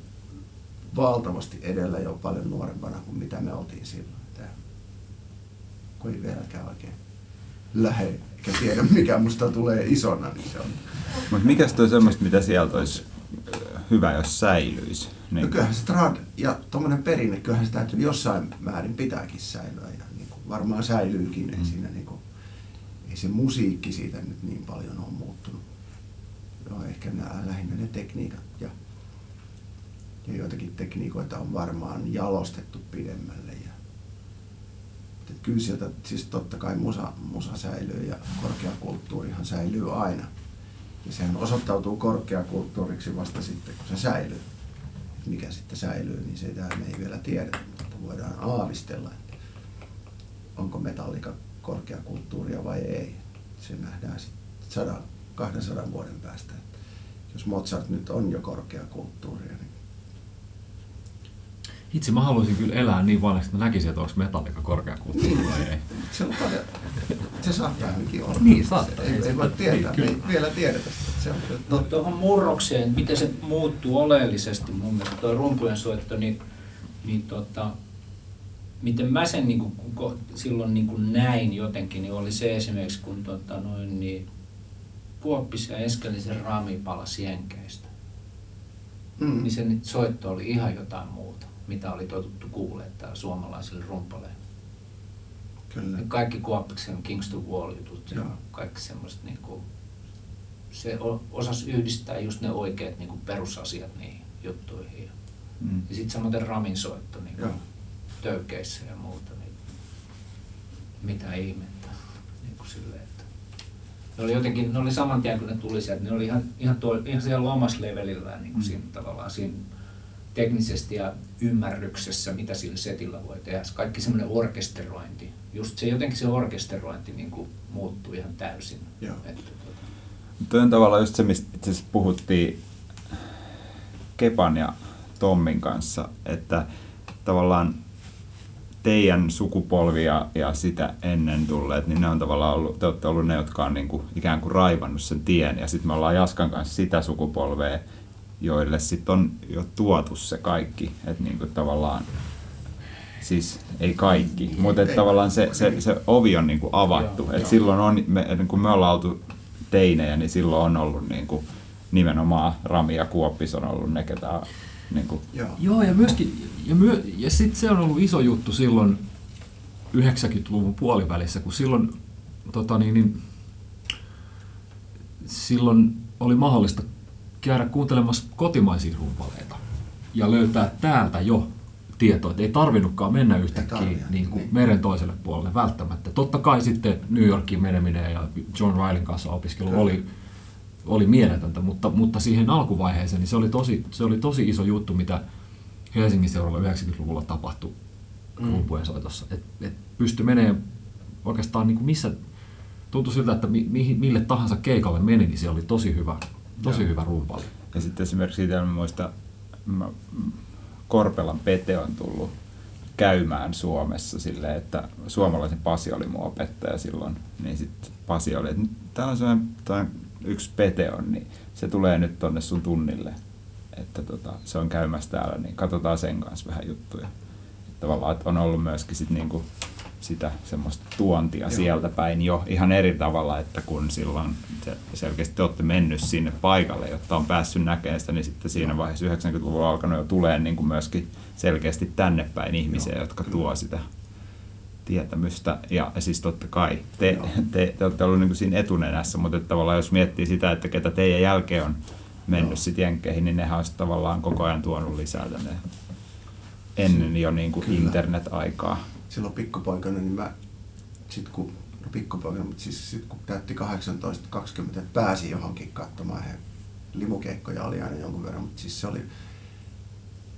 valtavasti edellä jo paljon nuorempana kuin mitä me oltiin silloin. Tää, kun ei vieläkään oikein lähe, eikä tiedä mikä musta tulee isona, niin se on. Mutta mikäs toi semmoista, mitä sieltä olisi hyvä, jos säilyisi? Niin. No kyllähän se trad ja tuommoinen perinne, kyllähän se täytyy jossain määrin pitääkin säilyä ja niin kuin varmaan säilyykin. Mm. Ei, siinä niin kuin, ei se musiikki siitä nyt niin paljon ole muuttunut. Joo, ehkä nämä, lähinnä ne tekniikat ja, ja joitakin tekniikoita on varmaan jalostettu pidemmälle. Että kyllä sieltä, siis totta kai musa, musa säilyy ja korkeakulttuurihan säilyy aina. Ja sehän osoittautuu korkeakulttuuriksi vasta sitten, kun se säilyy mikä sitten säilyy, niin sitä me ei vielä tiedetä, mutta voidaan aavistella, että onko metallika korkeakulttuuria vai ei. Se nähdään sitten 200 vuoden päästä. Että jos Mozart nyt on jo korkeakulttuuria, niin itse mä haluaisin kyllä elää niin vanhaksi, että mä näkisin, että onko metallika korkeakulttuuri vai ei. Se, on paljon, se saattaa ainakin olla. Niin, saattaa. Ei, ei, ei voi tietää, me ei vielä tiedetä. Se on totta. Tuohon murrokseen, miten se muuttuu oleellisesti mun mielestä, tuo rumpujen soitto, niin, niin tota, miten mä sen niin kuin, silloin niin kuin näin jotenkin, niin oli se esimerkiksi, kun tota, noin, niin, Kuoppis ja Eskelisen raami palasi jenkeistä. Mm. Niin se soitto oli ihan jotain muuta mitä oli totuttu kuulee täällä suomalaisille rumpaleille. Kyllä. Kaikki Kuoppiksen Kingston Wall-jutut ja kaikki semmoiset niin kuin, se osasi yhdistää just ne oikeat niin kuin perusasiat niihin juttuihin. Ja, mm. ja sitten samoin Ramin soitto niin kuin töykeissä ja muuta. Niin, mitä ihmettä. Niin kuin silleen, että ne oli jotenkin, ne oli saman tien kun ne tuli sieltä, ne oli ihan, ihan, tuo, ihan siellä omassa levelillään niin kuin mm. siinä tavallaan siinä teknisesti ja ymmärryksessä, mitä sillä setillä voi tehdä. Kaikki semmoinen orkesterointi, just se jotenkin se orkesterointi niin kuin muuttuu ihan täysin. Joo. Että, tuota, Tuo on tavallaan just se, mistä itse asiassa puhuttiin Kepan ja Tommin kanssa, että tavallaan teidän sukupolvi ja, ja sitä ennen tulleet, niin ne on tavallaan ollut, te olette ollut ne, jotka on niin kuin, ikään kuin raivannut sen tien, ja sitten me ollaan Jaskan kanssa sitä sukupolvea, joille sitten on jo tuotu se kaikki, että niin kuin tavallaan, siis ei kaikki, mutta että tavallaan se, se, se ovi on niin kuin avattu, Joo, että joo. silloin on, me, niin kun me ollaan oltu teinejä, niin silloin on ollut niin kuin, nimenomaan Rami ja Kuoppis on ollut ne, ketä on, niin kuin, Joo. Joo, ja myöskin, ja, myö, ja sitten se on ollut iso juttu silloin 90-luvun puolivälissä, kun silloin, tota niin, niin, silloin oli mahdollista käydä kuuntelemassa kotimaisia rumpaleita ja löytää täältä jo tietoa, että ei tarvinnutkaan mennä yhtäkkiä niin kuin niin. meren toiselle puolelle välttämättä. Totta kai sitten New Yorkiin meneminen ja John Rylen kanssa opiskelu Kyllä. oli, oli mieletöntä, mutta, mutta siihen alkuvaiheeseen niin se, oli tosi, se oli tosi iso juttu, mitä Helsingin seuralla 90-luvulla tapahtui Mm. rumpujen soitossa. Et, et pystyi menemään oikeastaan niin kuin missä, tuntui siltä, että mi, mihin- mille tahansa keikalle meni, niin se oli tosi hyvä, tosi Joo. hyvä rumpali. Ja sitten esimerkiksi siitä mä muistan, mä, Korpelan Pete on tullut käymään Suomessa silleen, että suomalaisen Pasi oli mun opettaja silloin, niin sitten Pasi oli, että täällä on sellainen, tää yksi Pete on, niin se tulee nyt tonne sun tunnille, että tota, se on käymässä täällä, niin katsotaan sen kanssa vähän juttuja. Tavallaan, että on ollut myöskin sit niinku sitä semmoista tuontia Joo. sieltä päin jo ihan eri tavalla, että kun silloin se, selkeästi te olette mennyt sinne paikalle, jotta on päässyt näkemään sitä, niin sitten siinä vaiheessa 90-luvulla on alkanut jo tulee niin kuin myöskin selkeästi tänne päin ihmisiä, Joo, jotka kyllä. tuo sitä tietämystä. Ja siis totta kai, te, Joo. te, te olette ollut niin kuin siinä etunenässä, mutta että tavallaan jos miettii sitä, että ketä teidän jälkeen on mennyt sitten jenkkeihin, niin nehän sit tavallaan koko ajan tuonut lisää tänne ennen jo niin kuin internet-aikaa. Silloin pikkupoikana, niin mä, sit kun, no pikkupoikana, mutta siis sit kun täytti 18-20, että pääsi johonkin katsomaan, ja limukeikkoja oli aina jonkun verran, mutta siis se oli,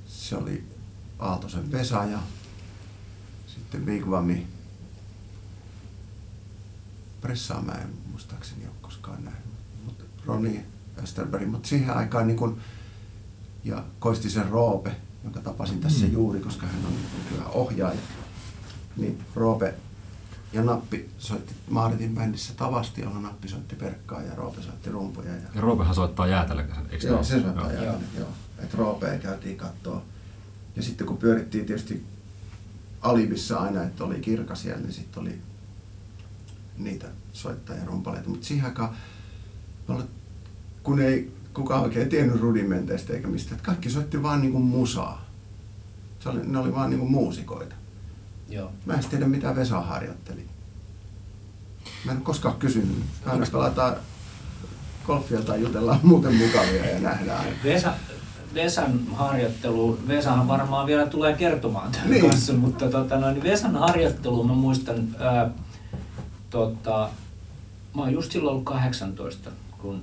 se oli Aaltosen Vesa ja sitten Vigvami Pressaa mä en muistaakseni ole koskaan nähnyt, mutta Roni Österberg, mutta siihen aikaan niin kun, ja Koistisen Roope, jonka tapasin tässä Mm. juuri, koska hän on nykyään ohjaaja, niin Roope ja Nappi soitti Maaritin bändissä Tavasti, jolla Nappi soitti perkkaa ja Roope soitti rumpuja. Ja, Ja Roopehan soittaa jäätelökäsen, eikö joo, se soittaa Joo. jälleen, joo. Että Roopea käytiin kattoo. Ja sitten kun pyörittiin tietysti Alibissa aina, että oli kirka siellä, niin sitten oli niitä soittajia rumpaleita. Mutta siihen aikaan, kun ei kukaan oikein tiennyt rudimenteista eikä mistä, että kaikki soitti vaan niinku musaa. Se oli, ne oli vaan niinku muusikoita. Joo. Mä en tiedä, mitä Vesa harjoitteli. Mä en koskaan kysynyt. Aina pelataan golfia tai jutellaan muuten mukavia ja nähdään. Vesa, Vesan harjoittelu, Vesahan varmaan vielä tulee kertomaan tämän Niin. kanssa, mutta tota, no, niin Vesan harjoittelu mä muistan, ää, tota, mä oon just silloin ollut 18, kun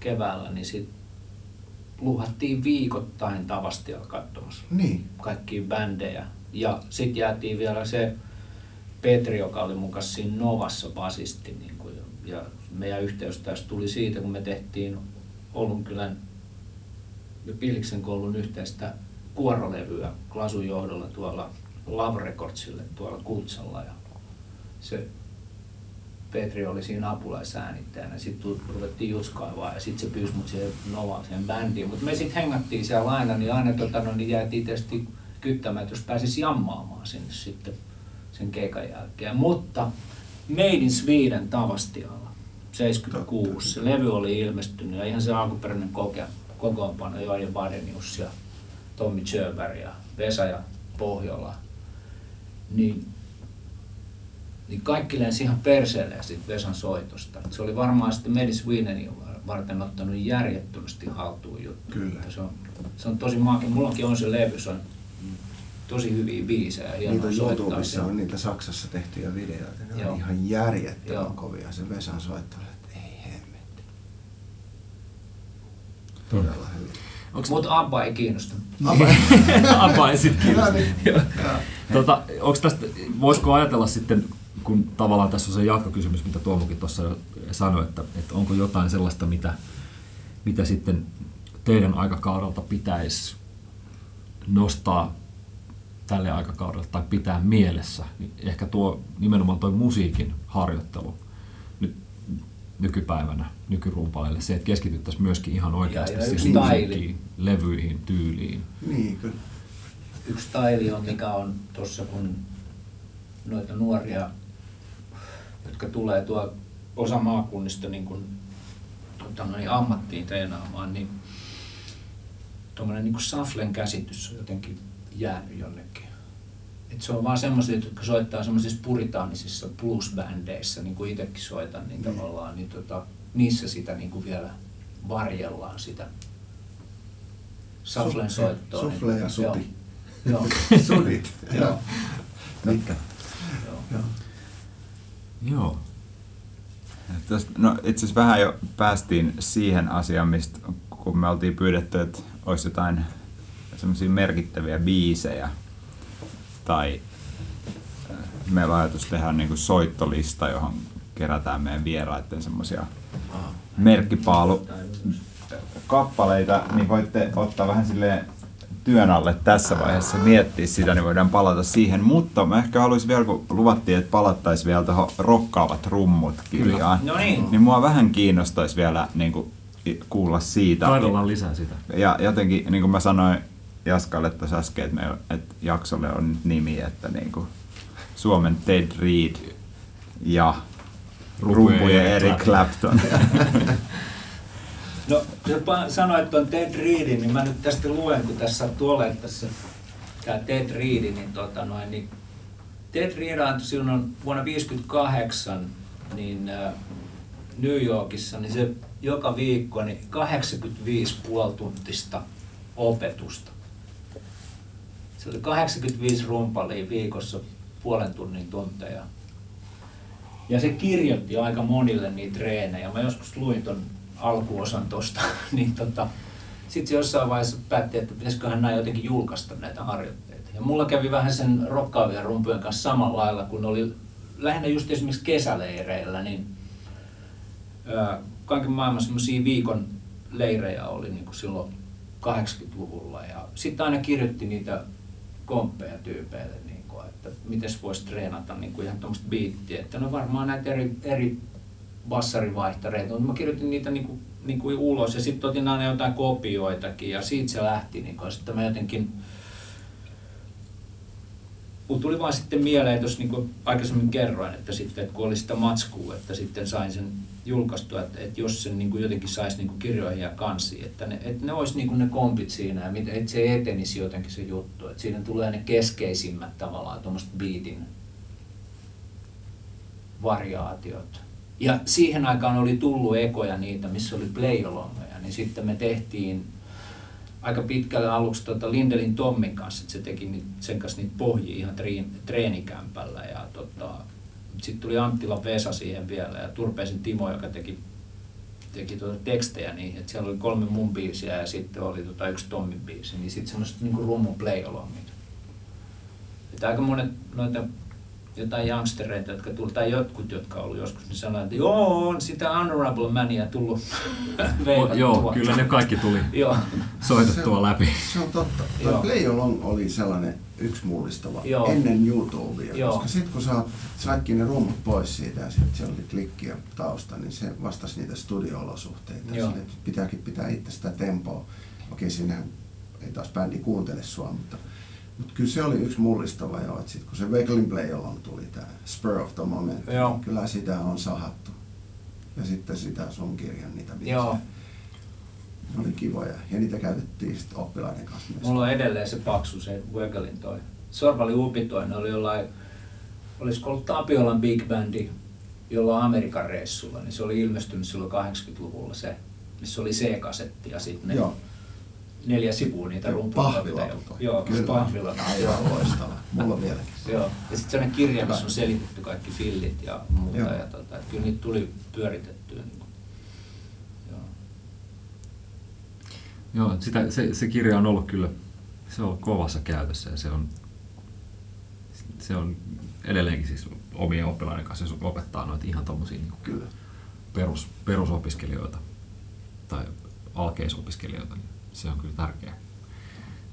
keväällä, niin sit luhattiin viikoittain Tavastialla katsomassa Niin. kaikkia bändejä. Ja sitten jäätiin vielä se Petri, joka oli mukaan siinä Novassa basisti. Niin kuin, ja meidän yhteys tässä tuli siitä, kun me tehtiin Ollunkylän ja Pilksen koulun yhteistä kuorolevyä Klasun johdolla tuolla Love Recordsille tuolla Kultsalla. Ja se Petri oli siinä apulaisäänittäjänä. Sitten ruvettiin jutskaivaa ja sitten se pyysi mut siihen Novaan siihen bändiin. Mutta me sitten hengattiin siellä aina, niin aina tota, no, niin jäätiin tietysti kyttämään, että jos pääsisi jammaamaan sinne sitten sen keikan jälkeen. Mutta Made in Sweden Tavastialla 76. Se levy oli ilmestynyt ja ihan se alkuperäinen koke, kokoonpano Joaja Badenius ja Tommi Tjöberg ja Vesa ja Pohjola. Niin niin kaikki lensi ihan perseelle siitä Vesan soitosta. Se oli varmaan sitten Medi Swedenin varten ottanut järjettömästi haltuun juttu. Kyllä. Se on, se on tosi maake. Mullakin on se levy, se on tosi hyviä biisejä. Niitä on soittaa YouTubessa on niitä Saksassa tehtyjä videoita. Ne Joo. on ihan järjettömän Joo. kovia. Se Vesan soittelu, että ei hemmetti. Todella hyvin. Onks- Mutta Abba ei kiinnosta. Abba ei sit No kiinnosta. niin. Tota, onks tästä, voisiko ajatella sitten, kun tavallaan tässä on se jatkokysymys, mitä Tuomokin tuossa jo sanoi, että, että onko jotain sellaista, mitä, mitä sitten teidän aikakaudelta pitäisi nostaa tälle aikakaudelle tai pitää mielessä, niin ehkä tuo nimenomaan tuo musiikin harjoittelu nyt nykypäivänä, nykyrumpaleille, se, että keskityttäisiin myöskin ihan oikeasti Ja- ja siihen musiikkiin, levyihin, tyyliin. Niin, kyllä. Yksi taili on, mikä on tuossa, kun noita nuoria, jotka tulee tuo osa maakunnista niin kuin, tota, noin ammattiin treenaamaan, niin tuommoinen niin saflen käsitys on jotenkin jäänyt jonnekin. Et se on vaan semmoisia, jotka soittaa semmoisissa puritaanisissa bluesbändeissä, niin kuin itsekin soitan, niin tavallaan, niin tota, niissä sitä niin kuin vielä varjellaan sitä saflen soittoa. niin- Sufle ja suti. Joo. Sudit. Joo. Mitkä? Joo. Joo. Joo. Tästä, no itse asiassa vähän jo päästiin siihen asiaan, mistä kun me oltiin pyydetty, että olisi jotain semmoisia merkittäviä biisejä tai äh, meillä on ajatus tehdä niin kuin soittolista, johon kerätään meidän vieraiden semmoisia merkkipaalu kappaleita, niin voitte ottaa vähän silleen työn alle tässä vaiheessa miettiä sitä, niin voidaan palata siihen. Mutta mä ehkä haluaisin vielä, kun luvattiin, että palattaisiin vielä tuohon rokkaavat rummut kirjaan. No niin. Niin mua vähän kiinnostaisi vielä niin kuin, kuulla siitä. Kaidellaan lisää sitä. Ja jotenkin, niin kuin mä sanoin Jaskalle tuossa äsken, että, meillä, että jaksolle on nyt nimi, että niin kuin Suomen Ted Reed ja Rumpujen Eric Clapton. No, jos pa- sanoit tuon Ted Reedin, niin mä nyt tästä luen, kun tässä sattuu tässä tämä Ted Reed, niin, tota noin, niin Ted Reed antoi silloin vuonna 1958 niin, äh, New Yorkissa, niin se joka viikko niin 85 puolituntista opetusta. Se oli 85 rumpalia viikossa puolen tunnin tunteja. Ja se kirjoitti aika monille niitä treenejä. Mä joskus luin ton alkuosan tosta, niin tota, sitten se jossain vaiheessa päätti, että pitäisiköhän nämä jotenkin julkaista näitä harjoitteita. Ja mulla kävi vähän sen rokkaavien rumpujen kanssa samalla lailla, kun oli lähinnä just esimerkiksi kesäleireillä, niin kaiken maailman semmoisia viikon leirejä oli niin kuin silloin 80-luvulla. Ja sitten aina kirjoitti niitä komppeja tyypeille, niin kuin, että miten voisi treenata niin kuin ihan tuommoista biittiä. Että no varmaan näitä eri, eri bassarivaihtareita, mutta mä kirjoitin niitä niin kuin, niin kuin ulos ja sitten otin aina jotain kopioitakin ja siitä se lähti. Niin kuin, sitten mä jotenkin Mut tuli vaan sitten mieleen, jos niin kuin aikaisemmin kerroin, että sitten että kun oli sitä matskua, että sitten sain sen julkaistua, että, että jos sen niin kuin jotenkin saisi niin kuin kirjoihin ja kansiin, että ne, että ne olisi niin kuin ne kompit siinä että se etenisi jotenkin se juttu, että siinä tulee ne keskeisimmät tavallaan tuommoiset beatin variaatiot. Ja siihen aikaan oli tullut ekoja niitä, missä oli play-alongeja, niin sitten me tehtiin aika pitkälle aluksi tota Lindelin Tommin kanssa, että se teki sen kanssa niitä pohjia ihan treen, treenikämpällä. Ja tota, sitten tuli Anttila Vesa siihen vielä ja Turpeisen Timo, joka teki, teki tuota tekstejä niihin. Et siellä oli kolme mun biisiä ja sitten oli tota yksi Tommin biisi. Niin sitten semmoiset niinku rummun play Että aika monet noita jotain youngstereita, jotka tuli, tai jotkut, jotka on ollut joskus, niin sanoivat, että joo, on sitä Honorable Mania tullut veivattua. Joo, kyllä ne kaikki tuli Joo. soitettua läpi. Se on totta. Joo. Tuo Play Along oli sellainen yksi mullistava Joo. ennen YouTubea, Joo. koska sitten kun sä saitkin ne rummut pois siitä ja sitten siellä oli klikkiä tausta, niin se vastasi niitä studio-olosuhteita. Joo. Sille, että pitääkin pitää itse sitä tempoa. Okei, sinnehän ei taas bändi kuuntele sua, mutta, mutta kyllä se oli yksi mullistava jo, että sitten kun se Play Along tuli, tämä Spur of the Moment, Joo. niin kyllä sitä on sahattu. Ja sitten sitä sun kirjan niitä biisejä. Joo. Ne oli kivoja ja niitä käytettiin sitten oppilaiden kanssa myös. Mulla on edelleen se paksu, se Wegelin toi. Sorva oli upitoinen, oli jollain, olisiko ollut Tapiolan Big Bandi jollain Amerikan reissulla, niin se oli ilmestynyt silloin 80-luvulla se, missä oli C-kasetti ja sitten ne Joo. Neljä sivua niitä pahvilaput. Joo, Kyllä. pahvilla. Aivan loistava. Mulla on vieläkin. Joo. Ja sitten sellainen kirja, missä on selitetty kaikki fillit ja muuta. Joo. Ja tota, että kyllä niitä tuli pyöritettyä. Niin kuin. Joo. Joo, sitä, se, se kirja on ollut kyllä, se on ollut kovassa käytössä ja se on, se on edelleenkin siis omien oppilaiden kanssa, jos opettaa noita ihan tommosia niin Kyllä. perus, perusopiskelijoita tai alkeisopiskelijoita, niin se on kyllä tärkeä,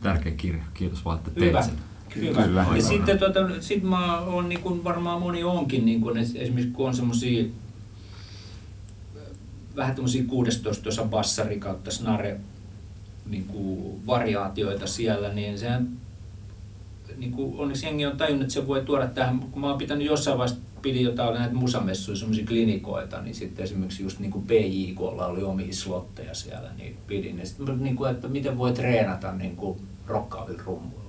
tärkeä kirja. Kiitos vaan, että teit Hyvä. sen. Hyvä. Kyllä. Ja sitten tota, sit mä oon niin kuin varmaan moni onkin, niin kuin, es- esimerkiksi kun on semmosia vähän tämmöisiä 16 osa bassari kautta snare niin kuin variaatioita siellä, niin sehän niin kuin onneksi jengi on tajunnut, että se voi tuoda tähän, kun mä oon pitänyt jossain vaiheessa pidin jotain näitä musamessuja, semmoisia klinikoita, niin sitten esimerkiksi just niin kuin PJKlla oli omia slotteja siellä, niin pidin. Ja sitten niin kuin, että miten voi treenata niin kuin rokkaavilla rummuilla.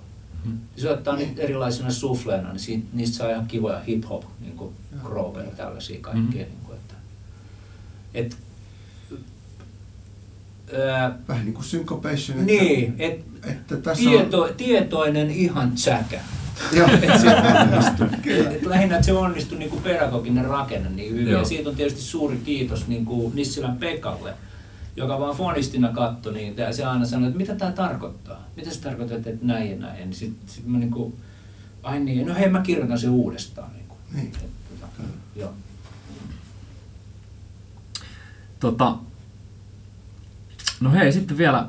Ja se ottaa niitä erilaisina sufleina, niin siitä, niistä saa ihan kivoja hip-hop, niin kuin grooveja ja tällaisia kaikkea. Mhm. Niin kuin, että, et, ää, Vähän niin kuin syncopation. niin, et, että tässä tieto, tietoinen ihan tsäkä. Joo. Et se onnistui. Kyllä. Et lähinnä, että se onnistui niin kuin pedagoginen rakenne niin hyvin. Joo. Ja siitä on tietysti suuri kiitos niin kuin Nissilän Pekalle, joka vaan fonistina katsoi, niin tää- se aina sanoi, että mitä tämä tarkoittaa? Mitä se tarkoittaa, että näin ja näin? Niin sitten sit mä niin kuin, ai niin, no hei mä kirjoitan sen uudestaan. Niin kuin. Niin. Et, tota, Kyllä. joo. Tota, no hei, sitten vielä,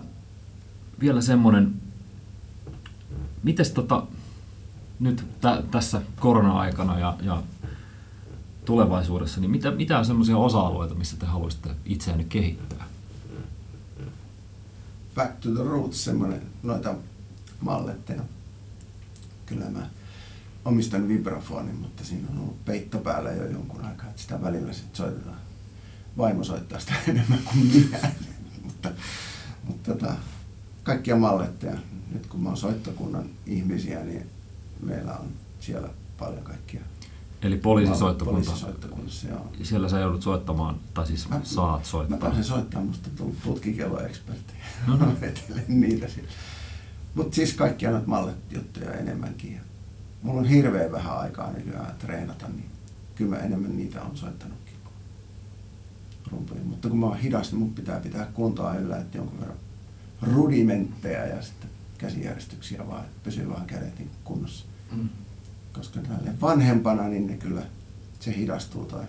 vielä semmonen, mites tota, nyt tä, tässä korona-aikana ja, ja tulevaisuudessa, niin mitä, mitä on semmoisia osa-alueita, missä te haluaisitte itseänne kehittää? Back to the roots, semmoinen noita malletteja. Kyllä mä omistan vibrafonin, mutta siinä on ollut peitto päällä jo jonkun aikaa, että sitä välillä sitten soitetaan. Vaimo soittaa sitä enemmän kuin minä. mutta mutta tota, kaikkia malletteja. Nyt kun mä oon soittokunnan ihmisiä, niin meillä on siellä paljon kaikkia. Eli poliisisoittokunta. Poliisisoittokunnassa, joo. Siellä sä joudut soittamaan, tai siis Mä- saat Mä soittaa. pääsen soittamaan, musta tullut putkikelloekspertti. No. Vetelen niitä siellä. Mutta siis kaikkia noita mallet-juttuja enemmänkin. Ja Mulla on hirveän vähän aikaa nykyään treenata, niin kyllä mä enemmän niitä on soittanutkin rumpuja. Mutta kun mä oon hidas, niin mun pitää pitää kuntoa yllä, että jonkun verran rudimentteja ja sitten käsijärjestyksiä vaan, että pysyy vaan kädet niin kunnossa. Mm. Koska tälle vanhempana, niin ne kyllä, se hidastuu tai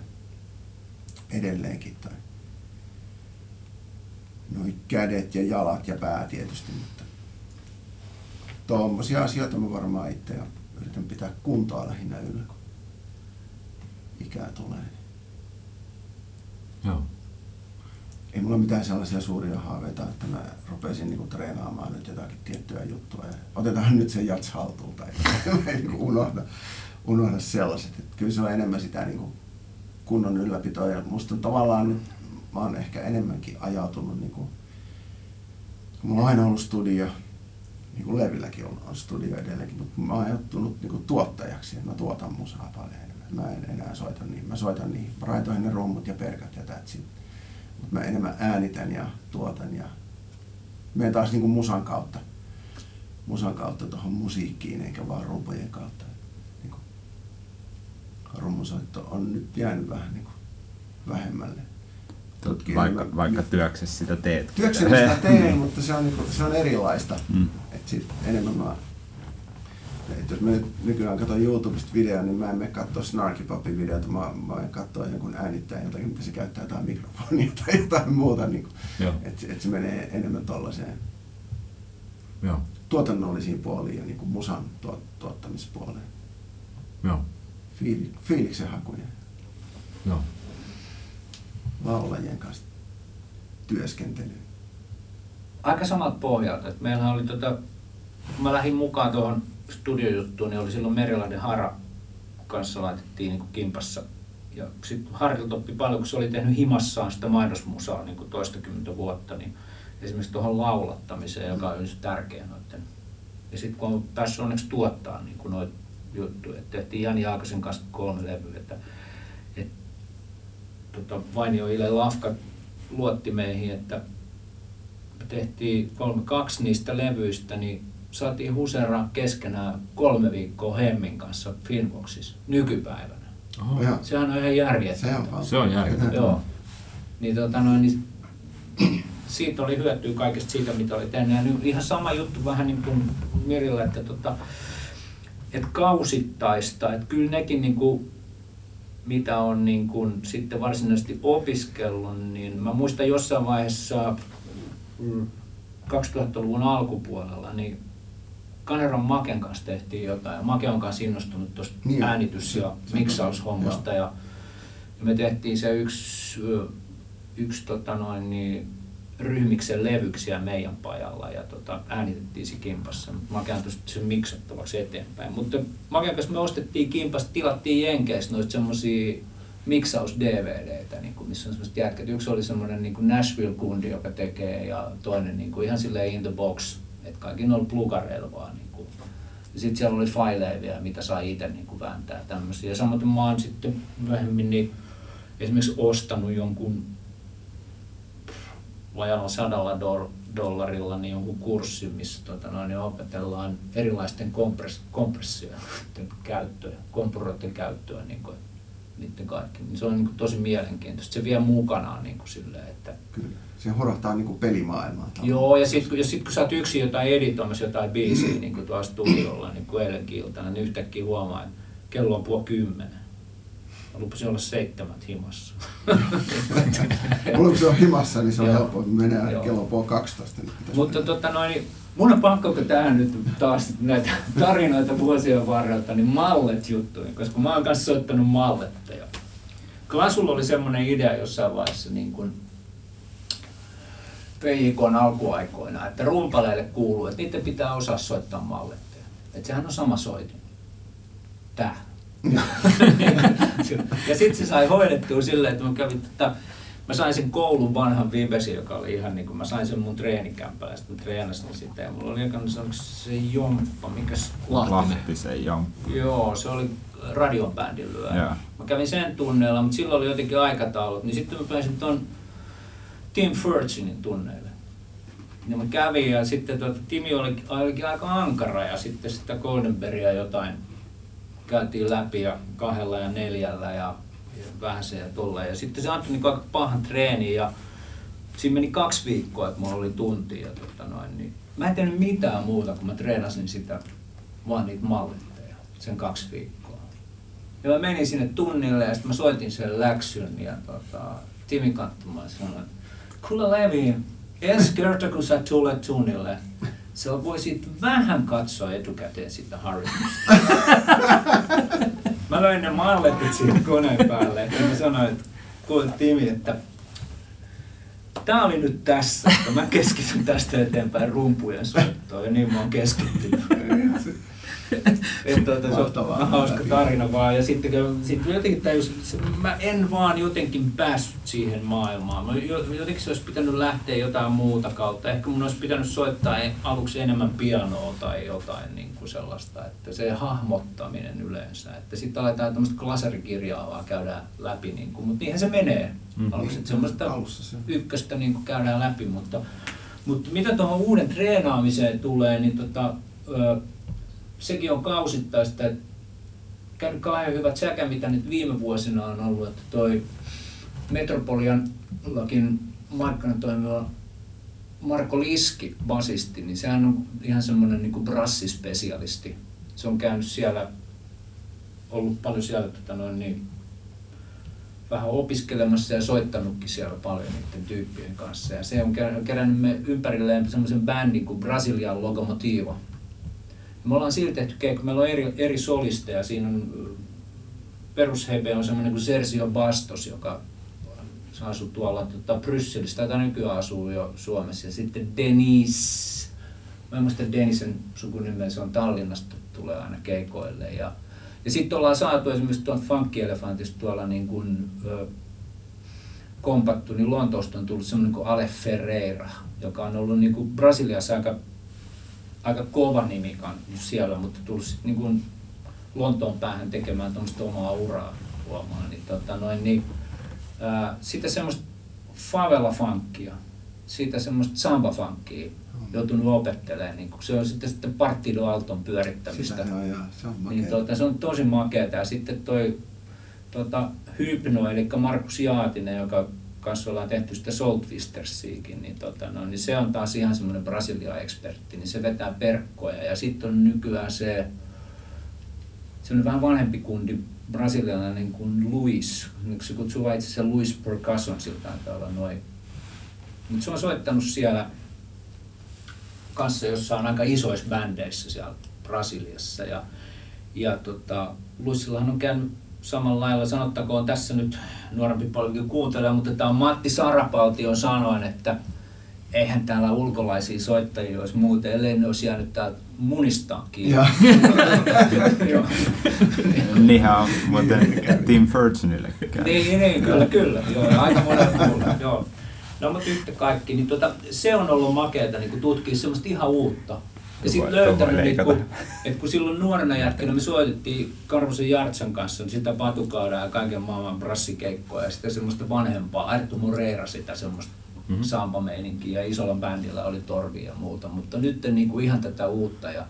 edelleenkin tai noin kädet ja jalat ja pää tietysti, mutta tuommoisia asioita mä varmaan itse ja yritän pitää kuntoa lähinnä yllä, kun ikää tulee. Joo. Ei mulla mitään sellaisia suuria haaveita, että mä rupeaisin niinku treenaamaan nyt jotakin tiettyä juttua ja otetaan nyt se jats haltuun tai niinku unohda, unohda sellaiset. Et kyllä se on enemmän sitä niinku kunnon ylläpitoa ja musta tavallaan nyt mä oon ehkä enemmänkin ajautunut niinku, kun mulla on aina ollut studio, niin kuin Levilläkin on, on studio edelleenkin, mutta mä oon ajattunut niin tuottajaksi, että mä tuotan musaa paljon enemmän. Mä en enää soita niin. Mä soitan niin, mä raitoin ne rummut ja perkat ja that's it. Mutta mä enemmän äänitän ja tuotan ja menen taas niin kuin musan kautta, musan kautta tuohon musiikkiin eikä vaan rumpujen kautta. Niin kuin rummusoitto on nyt jäänyt vähän niin kuin vähemmälle. Tutkii Vaikka, enemmän- vaikka työksessä sitä teet. Työkseni sitä teen, mutta se on, niinku, se on erilaista. Mm. Et sit enemmän mä, et jos mä nyt nykyään katson YouTubesta videoa, niin mä en mene katsoa Snarky videota, mä, mä en katsoa jonkun äänittäjän jotakin, mitä se käyttää jotain mikrofonia tai jotain muuta. Niin että et se menee enemmän tollaiseen Joo. tuotannollisiin puoliin ja niin musan tuot, tuottamispuoleen. Joo. Fiili, fiiliksen hakuja Joo. laulajien kanssa työskentelyyn. aika samat pohjalta. Et meillähän oli tota, kun mä lähdin mukaan tuohon studiojuttuun, niin oli silloin Merilahden Hara kanssa laitettiin niin kuin kimpassa. Ja sitten Harrilta oppi paljon, kun se oli tehnyt himassaan sitä mainosmusaa niin kuin toistakymmentä vuotta, niin esimerkiksi tuohon laulattamiseen, joka on just tärkeä noiden. Ja sitten kun on päässyt onneksi tuottaa niin kuin noita juttuja, että tehtiin Jani Jaakasen kanssa kolme levyä, että, että tota, Vainio Ile Lafka luotti meihin, että me tehtiin kolme, kaksi niistä levyistä, niin saatiin huseraa keskenään kolme viikkoa Hemmin kanssa Finvoxissa nykypäivänä. Oho. Joo. Sehän on ihan järjetöntä. Se on, Se on järjetöntä. Joo. Niin, tota noin, niin siitä oli hyötyä kaikesta siitä, mitä oli tehnyt. Ja nyt ihan sama juttu vähän niin kuin Mirillä, että, tota, että kausittaista, että kyllä nekin niin kuin, mitä on niin kuin sitten varsinaisesti opiskellut, niin mä muistan jossain vaiheessa 2000-luvun alkupuolella, niin Kaneron Maken kanssa tehtiin jotain. Ja Make on kanssa innostunut tuosta Niin. äänitys- ja miksaushommasta. Ja, ja me tehtiin se yksi, yksi tota noin, niin, ryhmiksen levyksiä meidän pajalla ja tota, äänitettiin se kimpassa. Make antoi sen miksattavaksi eteenpäin. Mutta Maken kanssa me ostettiin kimpasta, tilattiin Jenkeistä noista semmosia miksaus-DVDtä, niin kuin, missä on semmoiset jätkät. Yksi oli semmoinen niin Nashville-kundi, joka tekee, ja toinen niin kuin, ihan silleen in the box, että kaikki ne oli plugareilla vaan. Niin kuin. Ja sitten siellä oli fileja vielä, mitä sai itse niin kuin vääntää tämmöisiä. Ja samoin mä oon sitten myöhemmin niin esimerkiksi ostanut jonkun vajalla sadalla dol- dollarilla niin jonkun kurssin, missä tota, noin, niin opetellaan erilaisten kompress- kompressioiden käyttöä, kompuroiden käyttöä, niin kuin, niiden kaikki. Niin se on niin kuin, tosi mielenkiintoista. Se vie mukanaan niin kuin, silleen, että Kyllä. Se horahtaa niinku pelimaailmaan. tavallaan. Joo, ja sitten kun, sit, kun sä oot yksin jotain editoimassa jotain biisiä niin kuin tuolla studiolla, niin kuin eilenkin iltana, niin yhtäkkiä huomaa, että kello on puoli kymmenen. Mä lupasin olla seitsemät himassa. Kun se on himassa, niin se on helppo, menee Joo. kello puoli 12. Niin Mutta tota noin, mun on pakko kun tähän nyt taas näitä tarinoita vuosien varrelta, niin mallet juttuja, koska mä oon kanssa soittanut malletteja. Klasulla oli semmoinen idea jossain vaiheessa niin kuin PJKn alkuaikoina, että rumpaleille kuuluu, että niiden pitää osaa soittaa malletteja. Että sehän on sama soitin. Tää. ja sitten se sai hoidettua silleen, että mä kävin tätä, mä sain sen koulun vanhan Vibesin, joka oli ihan niin kuin, mä sain sen mun treenikämpällä, sitten mä treenasin sitä ja mulla oli aika se, se Jomppa, mikäs Lahtinen. Lahtisen jo. Joo, se oli radion bändin lyö. Mä kävin sen tunneilla, mutta silloin oli jotenkin aikataulut, niin sitten mä pääsin ton Tim Furchinin tunneille. Ja mä kävin ja sitten tuota, Timi oli, olikin aika ankara ja sitten sitä Goldenbergia jotain käytiin läpi ja kahdella ja neljällä ja, ja vähän se ja tolleen. Ja sitten se antoi niin aika pahan treeni ja siinä meni kaksi viikkoa, että mulla oli tunti ja tota noin, niin mä en tehnyt mitään muuta, kun mä treenasin sitä, vaan niitä malletteja sen kaksi viikkoa. Ja mä menin sinne tunnille ja sitten mä soitin sen läksyn ja tota, Timi katsomaan ja sanoi, että kuule Levi, ensi kerta kun sä tulet tunnille, sä voisit vähän katsoa etukäteen sitä harjoitusta. mä löin ne malletit siihen koneen päälle ja mä sanoin, että kuule Timi, että Tää oli nyt tässä, että mä keskityn tästä eteenpäin rumpujen soittoon ja niin mä oon keskittynyt. Että tuota, se on hauska tarina vaan. Ja sitten sitten jotenkin tajus, mä en vaan jotenkin päässyt siihen maailmaan. Mä jo- jotenkin se olisi pitänyt lähteä jotain muuta kautta. Ehkä mun olisi pitänyt soittaa e- aluksi enemmän pianoa tai jotain niin kuin sellaista. Että se hahmottaminen yleensä. Että sitten aletaan tämmöistä klasarikirjaa vaan käydään läpi. Niin kuin, mutta niinhän se menee. Mm. Aluksi, että semmoista Alussa se ykköstä niin kuin käydään läpi, mutta, mutta mitä tuohon uuden treenaamiseen tulee, niin tota, ö, sekin on kausittaista, että käynyt kauhean hyvät säkä, mitä nyt viime vuosina on ollut, että toi Metropoliallakin markkinatoimiva Marko Liski, basisti, niin sehän on ihan semmoinen niin brassispesialisti. Se on käynyt siellä, ollut paljon siellä tota noin, niin, vähän opiskelemassa ja soittanutkin siellä paljon niiden tyyppien kanssa. Ja se on ker- kerännyt me ympärilleen semmoisen bändin kuin Brasilian Locomotiva. Me ollaan siitä tehty keikka, meillä on eri, eri solisteja. Siinä on perushebe on semmoinen kuin Sergio Bastos, joka asuu tuolla tota, Brysselissä, tai nykyään asuu jo Suomessa. Ja sitten Denis, mä en muista Denisen sukunimeä, se on Tallinnasta, tulee aina keikoille. Ja, ja sitten ollaan saatu esimerkiksi tuolta Funky Elefantista tuolla niin kuin, ö, kompattu, niin Lontoosta on tullut semmoinen kuin Ale Ferreira, joka on ollut niin kuin Brasiliassa aika, aika kova nimi siellä, mutta tullut sit niin kuin Lontoon päähän tekemään tuommoista omaa uraa huomaa. Niin, tota noin, niin, ää, sitten semmoista favela-funkia, siitä semmoista samba-funkia joutunut opettelemaan. Niin kun se on sitten, sitten Partido Alton pyörittämistä. Sitä, joo, joo, se on makea. Niin tuota, se on tosi makeata. Ja sitten toi tota, Hypno, eli Markus Jaatinen, joka kanssa ollaan tehty sitä Saltwistersiakin, niin, tota, no, niin se on taas ihan semmoinen Brasilia-ekspertti, niin se vetää perkkoja. Ja sitten on nykyään se, se on vähän vanhempi kundi, brasilialainen kuin Luis. Se kutsuu itse asiassa Luis Percussion, siltä olla noin. Mutta se on soittanut siellä kanssa, jossa on aika isoissa bändeissä siellä Brasiliassa. Ja, ja tota, Luisillahan on käynyt samalla lailla, sanottakoon tässä nyt nuorempi paljon kuuntelee, mutta tämä on Matti Sarapaltion sanoen, että eihän täällä ulkolaisia soittajia olisi muuten, ellei ne olisi jäänyt täältä munistaan kiinni. Niinhän on muuten Tim Fergusonille käynyt. Niin, niin, kyllä, kyllä. Joo, aika muulla, joo. No mutta yhtä kaikki, niin tota, se on ollut makeata niin tutkia semmoista ihan uutta. Ja sitten löytänyt, niin kun, että kun silloin nuorena jätkänä me soitettiin Karvosen Jartsan kanssa niin sitä patukaudaa ja kaiken maailman brassikeikkoja ja sitten semmoista vanhempaa, Arttu Moreira sitä semmoista Mhm. mm-hmm. samba-meininkiä ja isolla bändillä oli torvi ja muuta, mutta nyt niin kuin ihan tätä uutta ja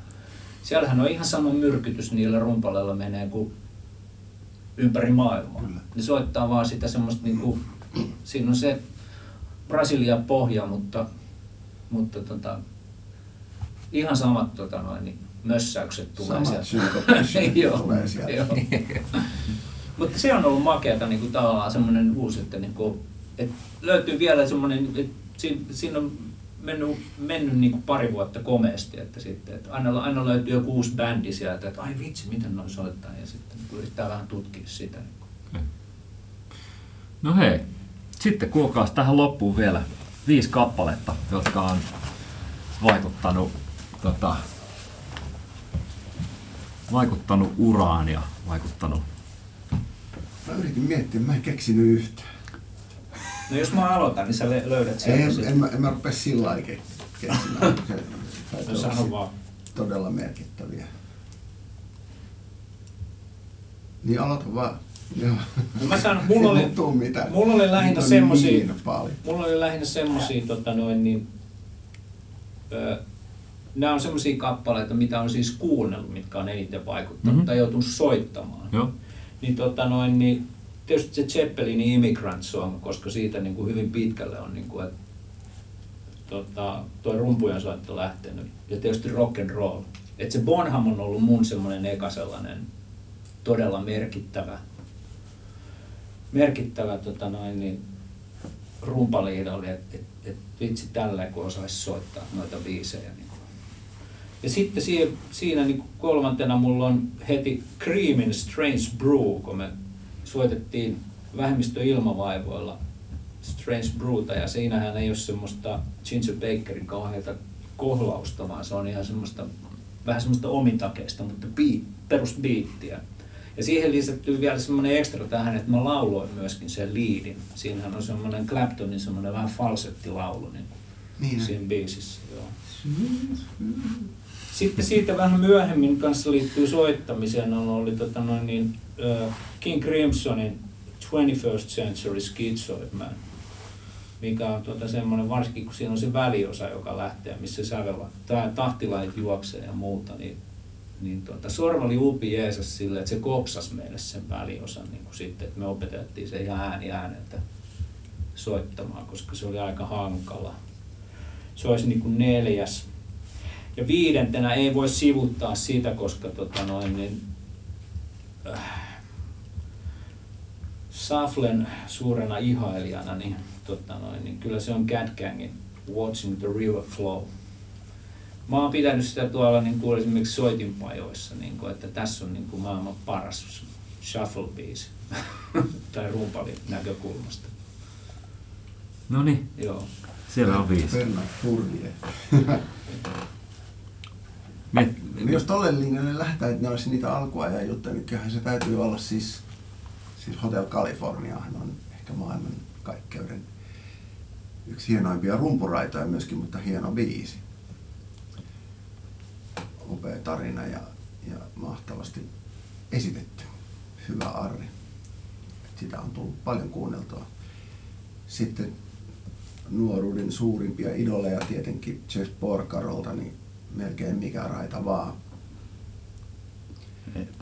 siellähän on ihan sama myrkytys niillä rumpaleilla menee kuin ympäri maailmaa. Kyllä. Ne soittaa vaan sitä semmoista niinku, siinä on se Brasilia pohja, mutta, mutta tota, ihan samat tota noin, niin mössäykset tulee samat sieltä. Joo, tulee sieltä. joo. Mutta se on ollut makeata niinku tavallaan semmoinen uusi, että niinku, et löytyy vielä semmoinen, että siinä, siinä on mennyt, mennyt niinku pari vuotta komeasti, että sitten, että aina, aina löytyy joku uusi bändi sieltä, että ai vitsi, miten noin soittaa, ja sitten niinku yrittää vähän tutkia sitä. No hei, sitten kuulkaas tähän loppuun vielä viisi kappaletta, jotka on vaikuttanut, tota, vaikuttanut uraan ja vaikuttanut Mä yritin miettiä, mä en keksinyt yhtään. No jos mä aloitan, niin sä lö- löydät Ei, sieltä en, en, mä, en mä rupea sillä lailla ke- keksimään. Sano vaan. todella merkittäviä. Niin aloita vaan. Joo. No mä sanon, mulla oli- mitään. mulla oli lähinnä Niitä on semmosia- Niin paljon. Mulla oli lähinnä semmosia, tota noin, niin, ö, nämä on semmosia kappaleita, mitä on siis kuunnellut, mitkä on eniten vaikuttanut Mhm. mm-hmm. tai joutunut soittamaan. Joo. Niin, tota noin, niin tietysti se Zeppelinin Immigrant Song, koska siitä niin kuin hyvin pitkälle on niin kuin, että tota, toi rumpujen soitto lähtenyt. Ja tietysti rock and roll. Et se Bonham on ollut mun semmoinen eka sellainen todella merkittävä, merkittävä tota noin, niin, rumpaliidoli, että et, et vitsi tälleen kun osaisi soittaa noita biisejä. Niin. Ja sitten siinä, siinä niin kolmantena mulla on heti Creamin Strange Brew, kun me soitettiin vähemmistöilmavaivoilla Strange Brewta, ja siinähän ei ole semmoista Ginger Bakerin kauheata kohlausta, vaan se on ihan semmoista, vähän semmoista omitakeista, mutta beat, perusbiittiä. Ja siihen lisättyy vielä semmoinen ekstra tähän, että mä lauloin myöskin sen liidin. Siinähän on semmoinen Claptonin semmoinen vähän falsettilaulu niin Niin, siinä biisissä. Joo. Sitten siitä vähän myöhemmin kanssa liittyy soittamiseen on oli tota noin niin, äh, King Crimsonin 21st Century Schizoid Man, mikä on tota semmoinen, varsinkin kun siinä on se väliosa, joka lähtee, missä sävellä, tai tahtilait juoksee ja muuta, niin, niin tota, Sorva oli upi Jeesus sille, että se kopsas meille sen väliosan niin kuin sitten, että me opetettiin se ihan ääni ääneltä soittamaan, koska se oli aika hankala. Se olisi niin kuin neljäs. Ja viidentenä ei voi sivuttaa sitä, koska tota noin, niin, äh, Saflen suurena ihailijana, niin, tota noin, niin kyllä se on Cat Gangin Watching the River Flow. Mä oon pitänyt sitä tuolla niin kuin esimerkiksi soitinpajoissa, niin kuin, että tässä on niin kuin maailman paras shuffle-biisi tai rumpalin näkökulmasta. No niin, Joo. siellä on viisi. Bernard Fournier. Me, No jos tolle linjalle lähtee, että ne olisi niitä alkuajan juttuja, niin kyllähän se täytyy olla siis, siis Hotel Californiahan on ehkä maailman kaikkeuden yksi hienoimpia rumpuraitoja myöskin, mutta hieno biisi. Upea tarina ja, ja mahtavasti esitetty. Hyvä arri. Sitä on tullut paljon kuunneltua. Sitten nuoruuden suurimpia idoleja tietenkin Jeff Porcarolta, niin melkein mikä raita vaan.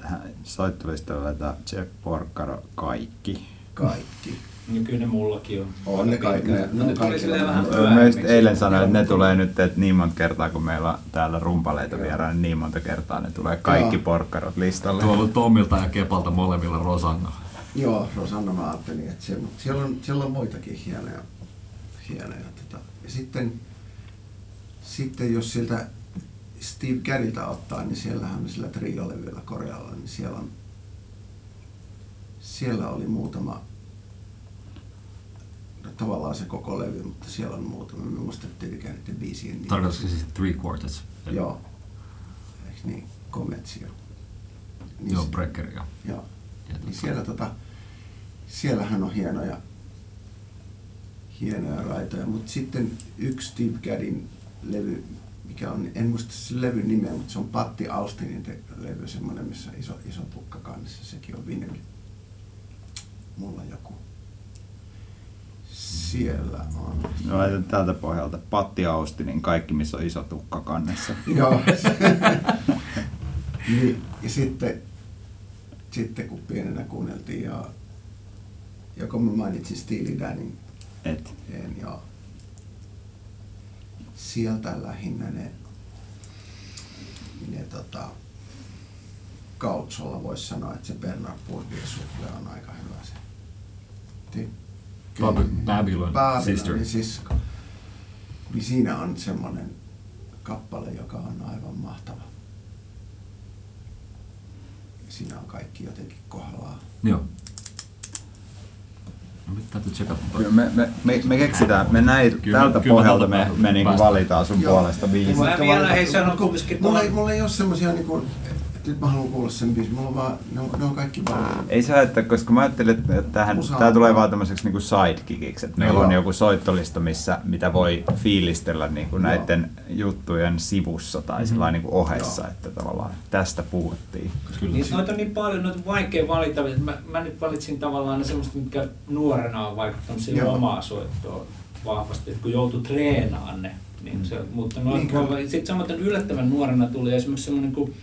Tähän soittolistalle laitetaan Jeff Porcaro kaikki. Kaikki. Ja kyllä ne mullakin on. On ne kaikki, ne- ne on ne tuli silleen vähän. Mä just eilen sanoin, että ne tulee nyt että niin monta kertaa, kun meillä on täällä rumpaleita vieraan, niin, niin monta kertaa ne tulee kaikki Joo. porkkarot listalle. Tuolla on Tomilta ja Kepalta molemmilla Rosanna. Joo, Rosanna mä ajattelin, että se, mutta siellä on, siellä on muitakin hienoja. hienoja tota. Ja sitten, sitten jos siltä Steve Gaddiltä ottaa, niin siellähän on sillä triolevyllä Korealla, niin siellä on siellä oli muutama no, tavallaan se koko levy, mutta siellä on muutama. Mä muista tietenkään niiden biisien nimiä. Tarkoitatko siis three quartets? Joo. Eikö niin? Kometsio. Niin Joo, Brecker, joo. Joo. Ja Niin tota- siellä tota, siellähän on hienoja, hienoja raitoja, mutta sitten yksi Steve Gaddin levy, mikä on, en muista se levyn nimeä, mutta se on Patti Austinin te- levy, semmoinen, missä iso, iso tukka kannessa, sekin on vinyli. Mulla joku. Siellä on. No laitan tältä pohjalta Patti Austinin kaikki, missä on iso tukka kannessa. Joo. niin, ja sitten, sitten kun pienenä kuunneltiin ja joko mä mainitsin Steely Danin Et. en, ja sieltä lähinnä ne, ne tota, Kautsolla voisi sanoa, että se Bernard Purdy Souffle on aika hyvä se. Ti- Babylon Sister. Babylonin sisko. Niin siinä on semmoinen kappale, joka on aivan mahtava. Siinä on kaikki jotenkin kohdallaan. Joo. No nyt täytyy tsekata. Kyllä me, me, me, me keksitään, me näin, Kyllä- tältä kyllä pohjalta me, me niinku valitaan sun Joo. puolesta biisi. Mä vielä, valita- hei, sanon kun- kumminkin ei, mulla ei ole semmosia niinku, että nyt mä haluan kuulla sen biisin. Mulla on vaan, ne on, ne on kaikki vaan... Ei se haittaa, koska mä ajattelin, että tähän, tää tulee vaan tämmöiseksi niinku sidekickiksi, että meillä on joku soittolista, missä, mitä voi fiilistellä niinku näiden juttujen sivussa tai mm-hmm. niinku ohessa, Joo. että tavallaan tästä puhuttiin. Kyllä. Niin, noita on niin paljon, noita on vaikea valita. että Mä, mä nyt valitsin tavallaan ne semmoista, mitkä nuorena on vaikuttanut siihen Joo. omaa soittoon vahvasti, että kun joutui treenaamaan ne. Niin se, mutta noin, niin sitten samoin yllättävän nuorena tuli esimerkiksi semmoinen kuin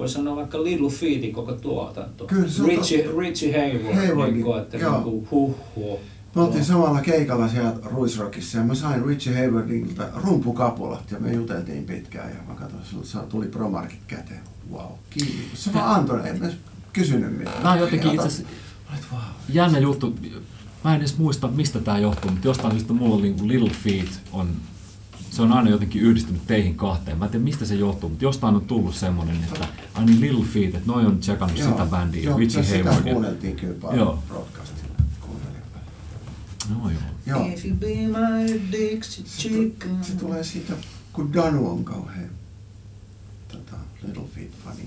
voisi sanoa vaikka Little Feetin koko tuotanto. Kyllä, se on Richie, totta. Richie Hayward, Haywardin, niin kuin, että joo. niin kuin, huh, huh. Me oltiin samalla keikalla siellä Ruisrockissa ja mä sain Richie Haywardilta rumpukapulat ja me juteltiin pitkään ja mä katsoin, että sillä tuli promarkit käteen. Wow, kiitos. Se vaan antoi, en mä kysynyt mitään. Tää on jotenkin itse asiassa Olet wow. jännä juttu. Mä en edes muista, mistä tää johtuu, mutta jostain syystä mulla on niinku Little Feet on se on aina jotenkin yhdistynyt teihin kahteen. Mä en tiedä mistä se johtuu, mutta jostain on tullut semmonen, että ai niin Little Feet, että noi on tsekannut sitä bändiä, joo, Richie sitä Hayward. ja- kuunneltiin kyllä paljon Joo. broadcastilla. No joo. Joo. If you be my Dixie Se, chicken. se tulee siitä, kun Danu on kauhean tota, Little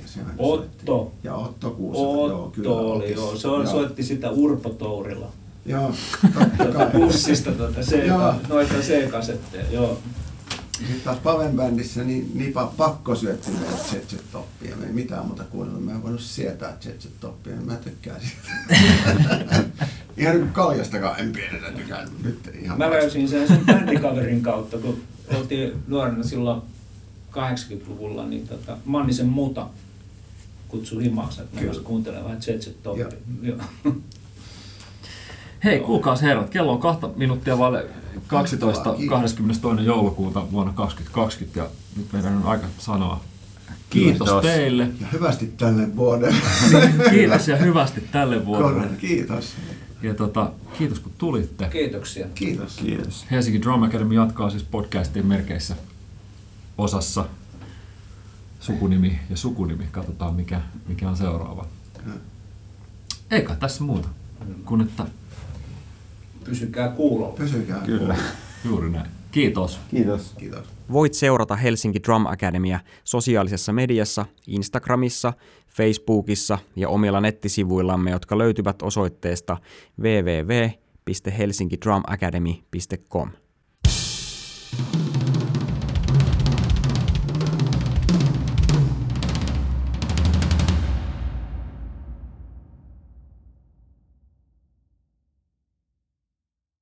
se aina Otto. soitti. Ja Otto Kuusela, joo, kyllä. Otto oli, Otis. joo. Se on, soitti sitä Urpotourilla. Joo, totta Tuota, kai. bussista tuota C, Joo. noita C-kasetteja, joo. Sitten taas Paven bändissä niin Nipa pakko syötti meille Jet Toppia. Me ei mitään muuta kuunnella. Mä en voinut sietää Jet Toppia, niin mä tykkään siitä. ihan niin kaljastakaan en pienenä tykännyt. Nyt ihan Mä löysin sen sen bändikaverin kautta, kun oltiin nuorena silloin 80-luvulla, niin tota, Mannisen Muta kutsui himaksi, että mä kuuntelemaan Jet Set Toppia. Hei, kuulkaas herrat, kello on kahta minuuttia vaille 12. Kiitos. 22. joulukuuta vuonna 2020 ja nyt meidän on aika sanoa kiitos, Kiitos. teille. Ja hyvästi tälle vuodelle. Kiitos ja hyvästi tälle vuodelle. Kiitos. Ja tota, kiitos kun tulitte. Kiitoksia. Kiitos. Kiitos. Helsinki Drum Academy jatkaa siis podcastien merkeissä osassa sukunimi ja sukunimi. Katsotaan mikä, mikä on seuraava. Eikä tässä muuta kuin että Pysykää kuulolla. Pysykää. Kyllä. juuri näin. Kiitos. Kiitos. Kiitos. Voit seurata Helsinki Drum Academia sosiaalisessa mediassa, Instagramissa, Facebookissa ja omilla nettisivuillamme, jotka löytyvät osoitteesta www.helsinkidrumacademy.com.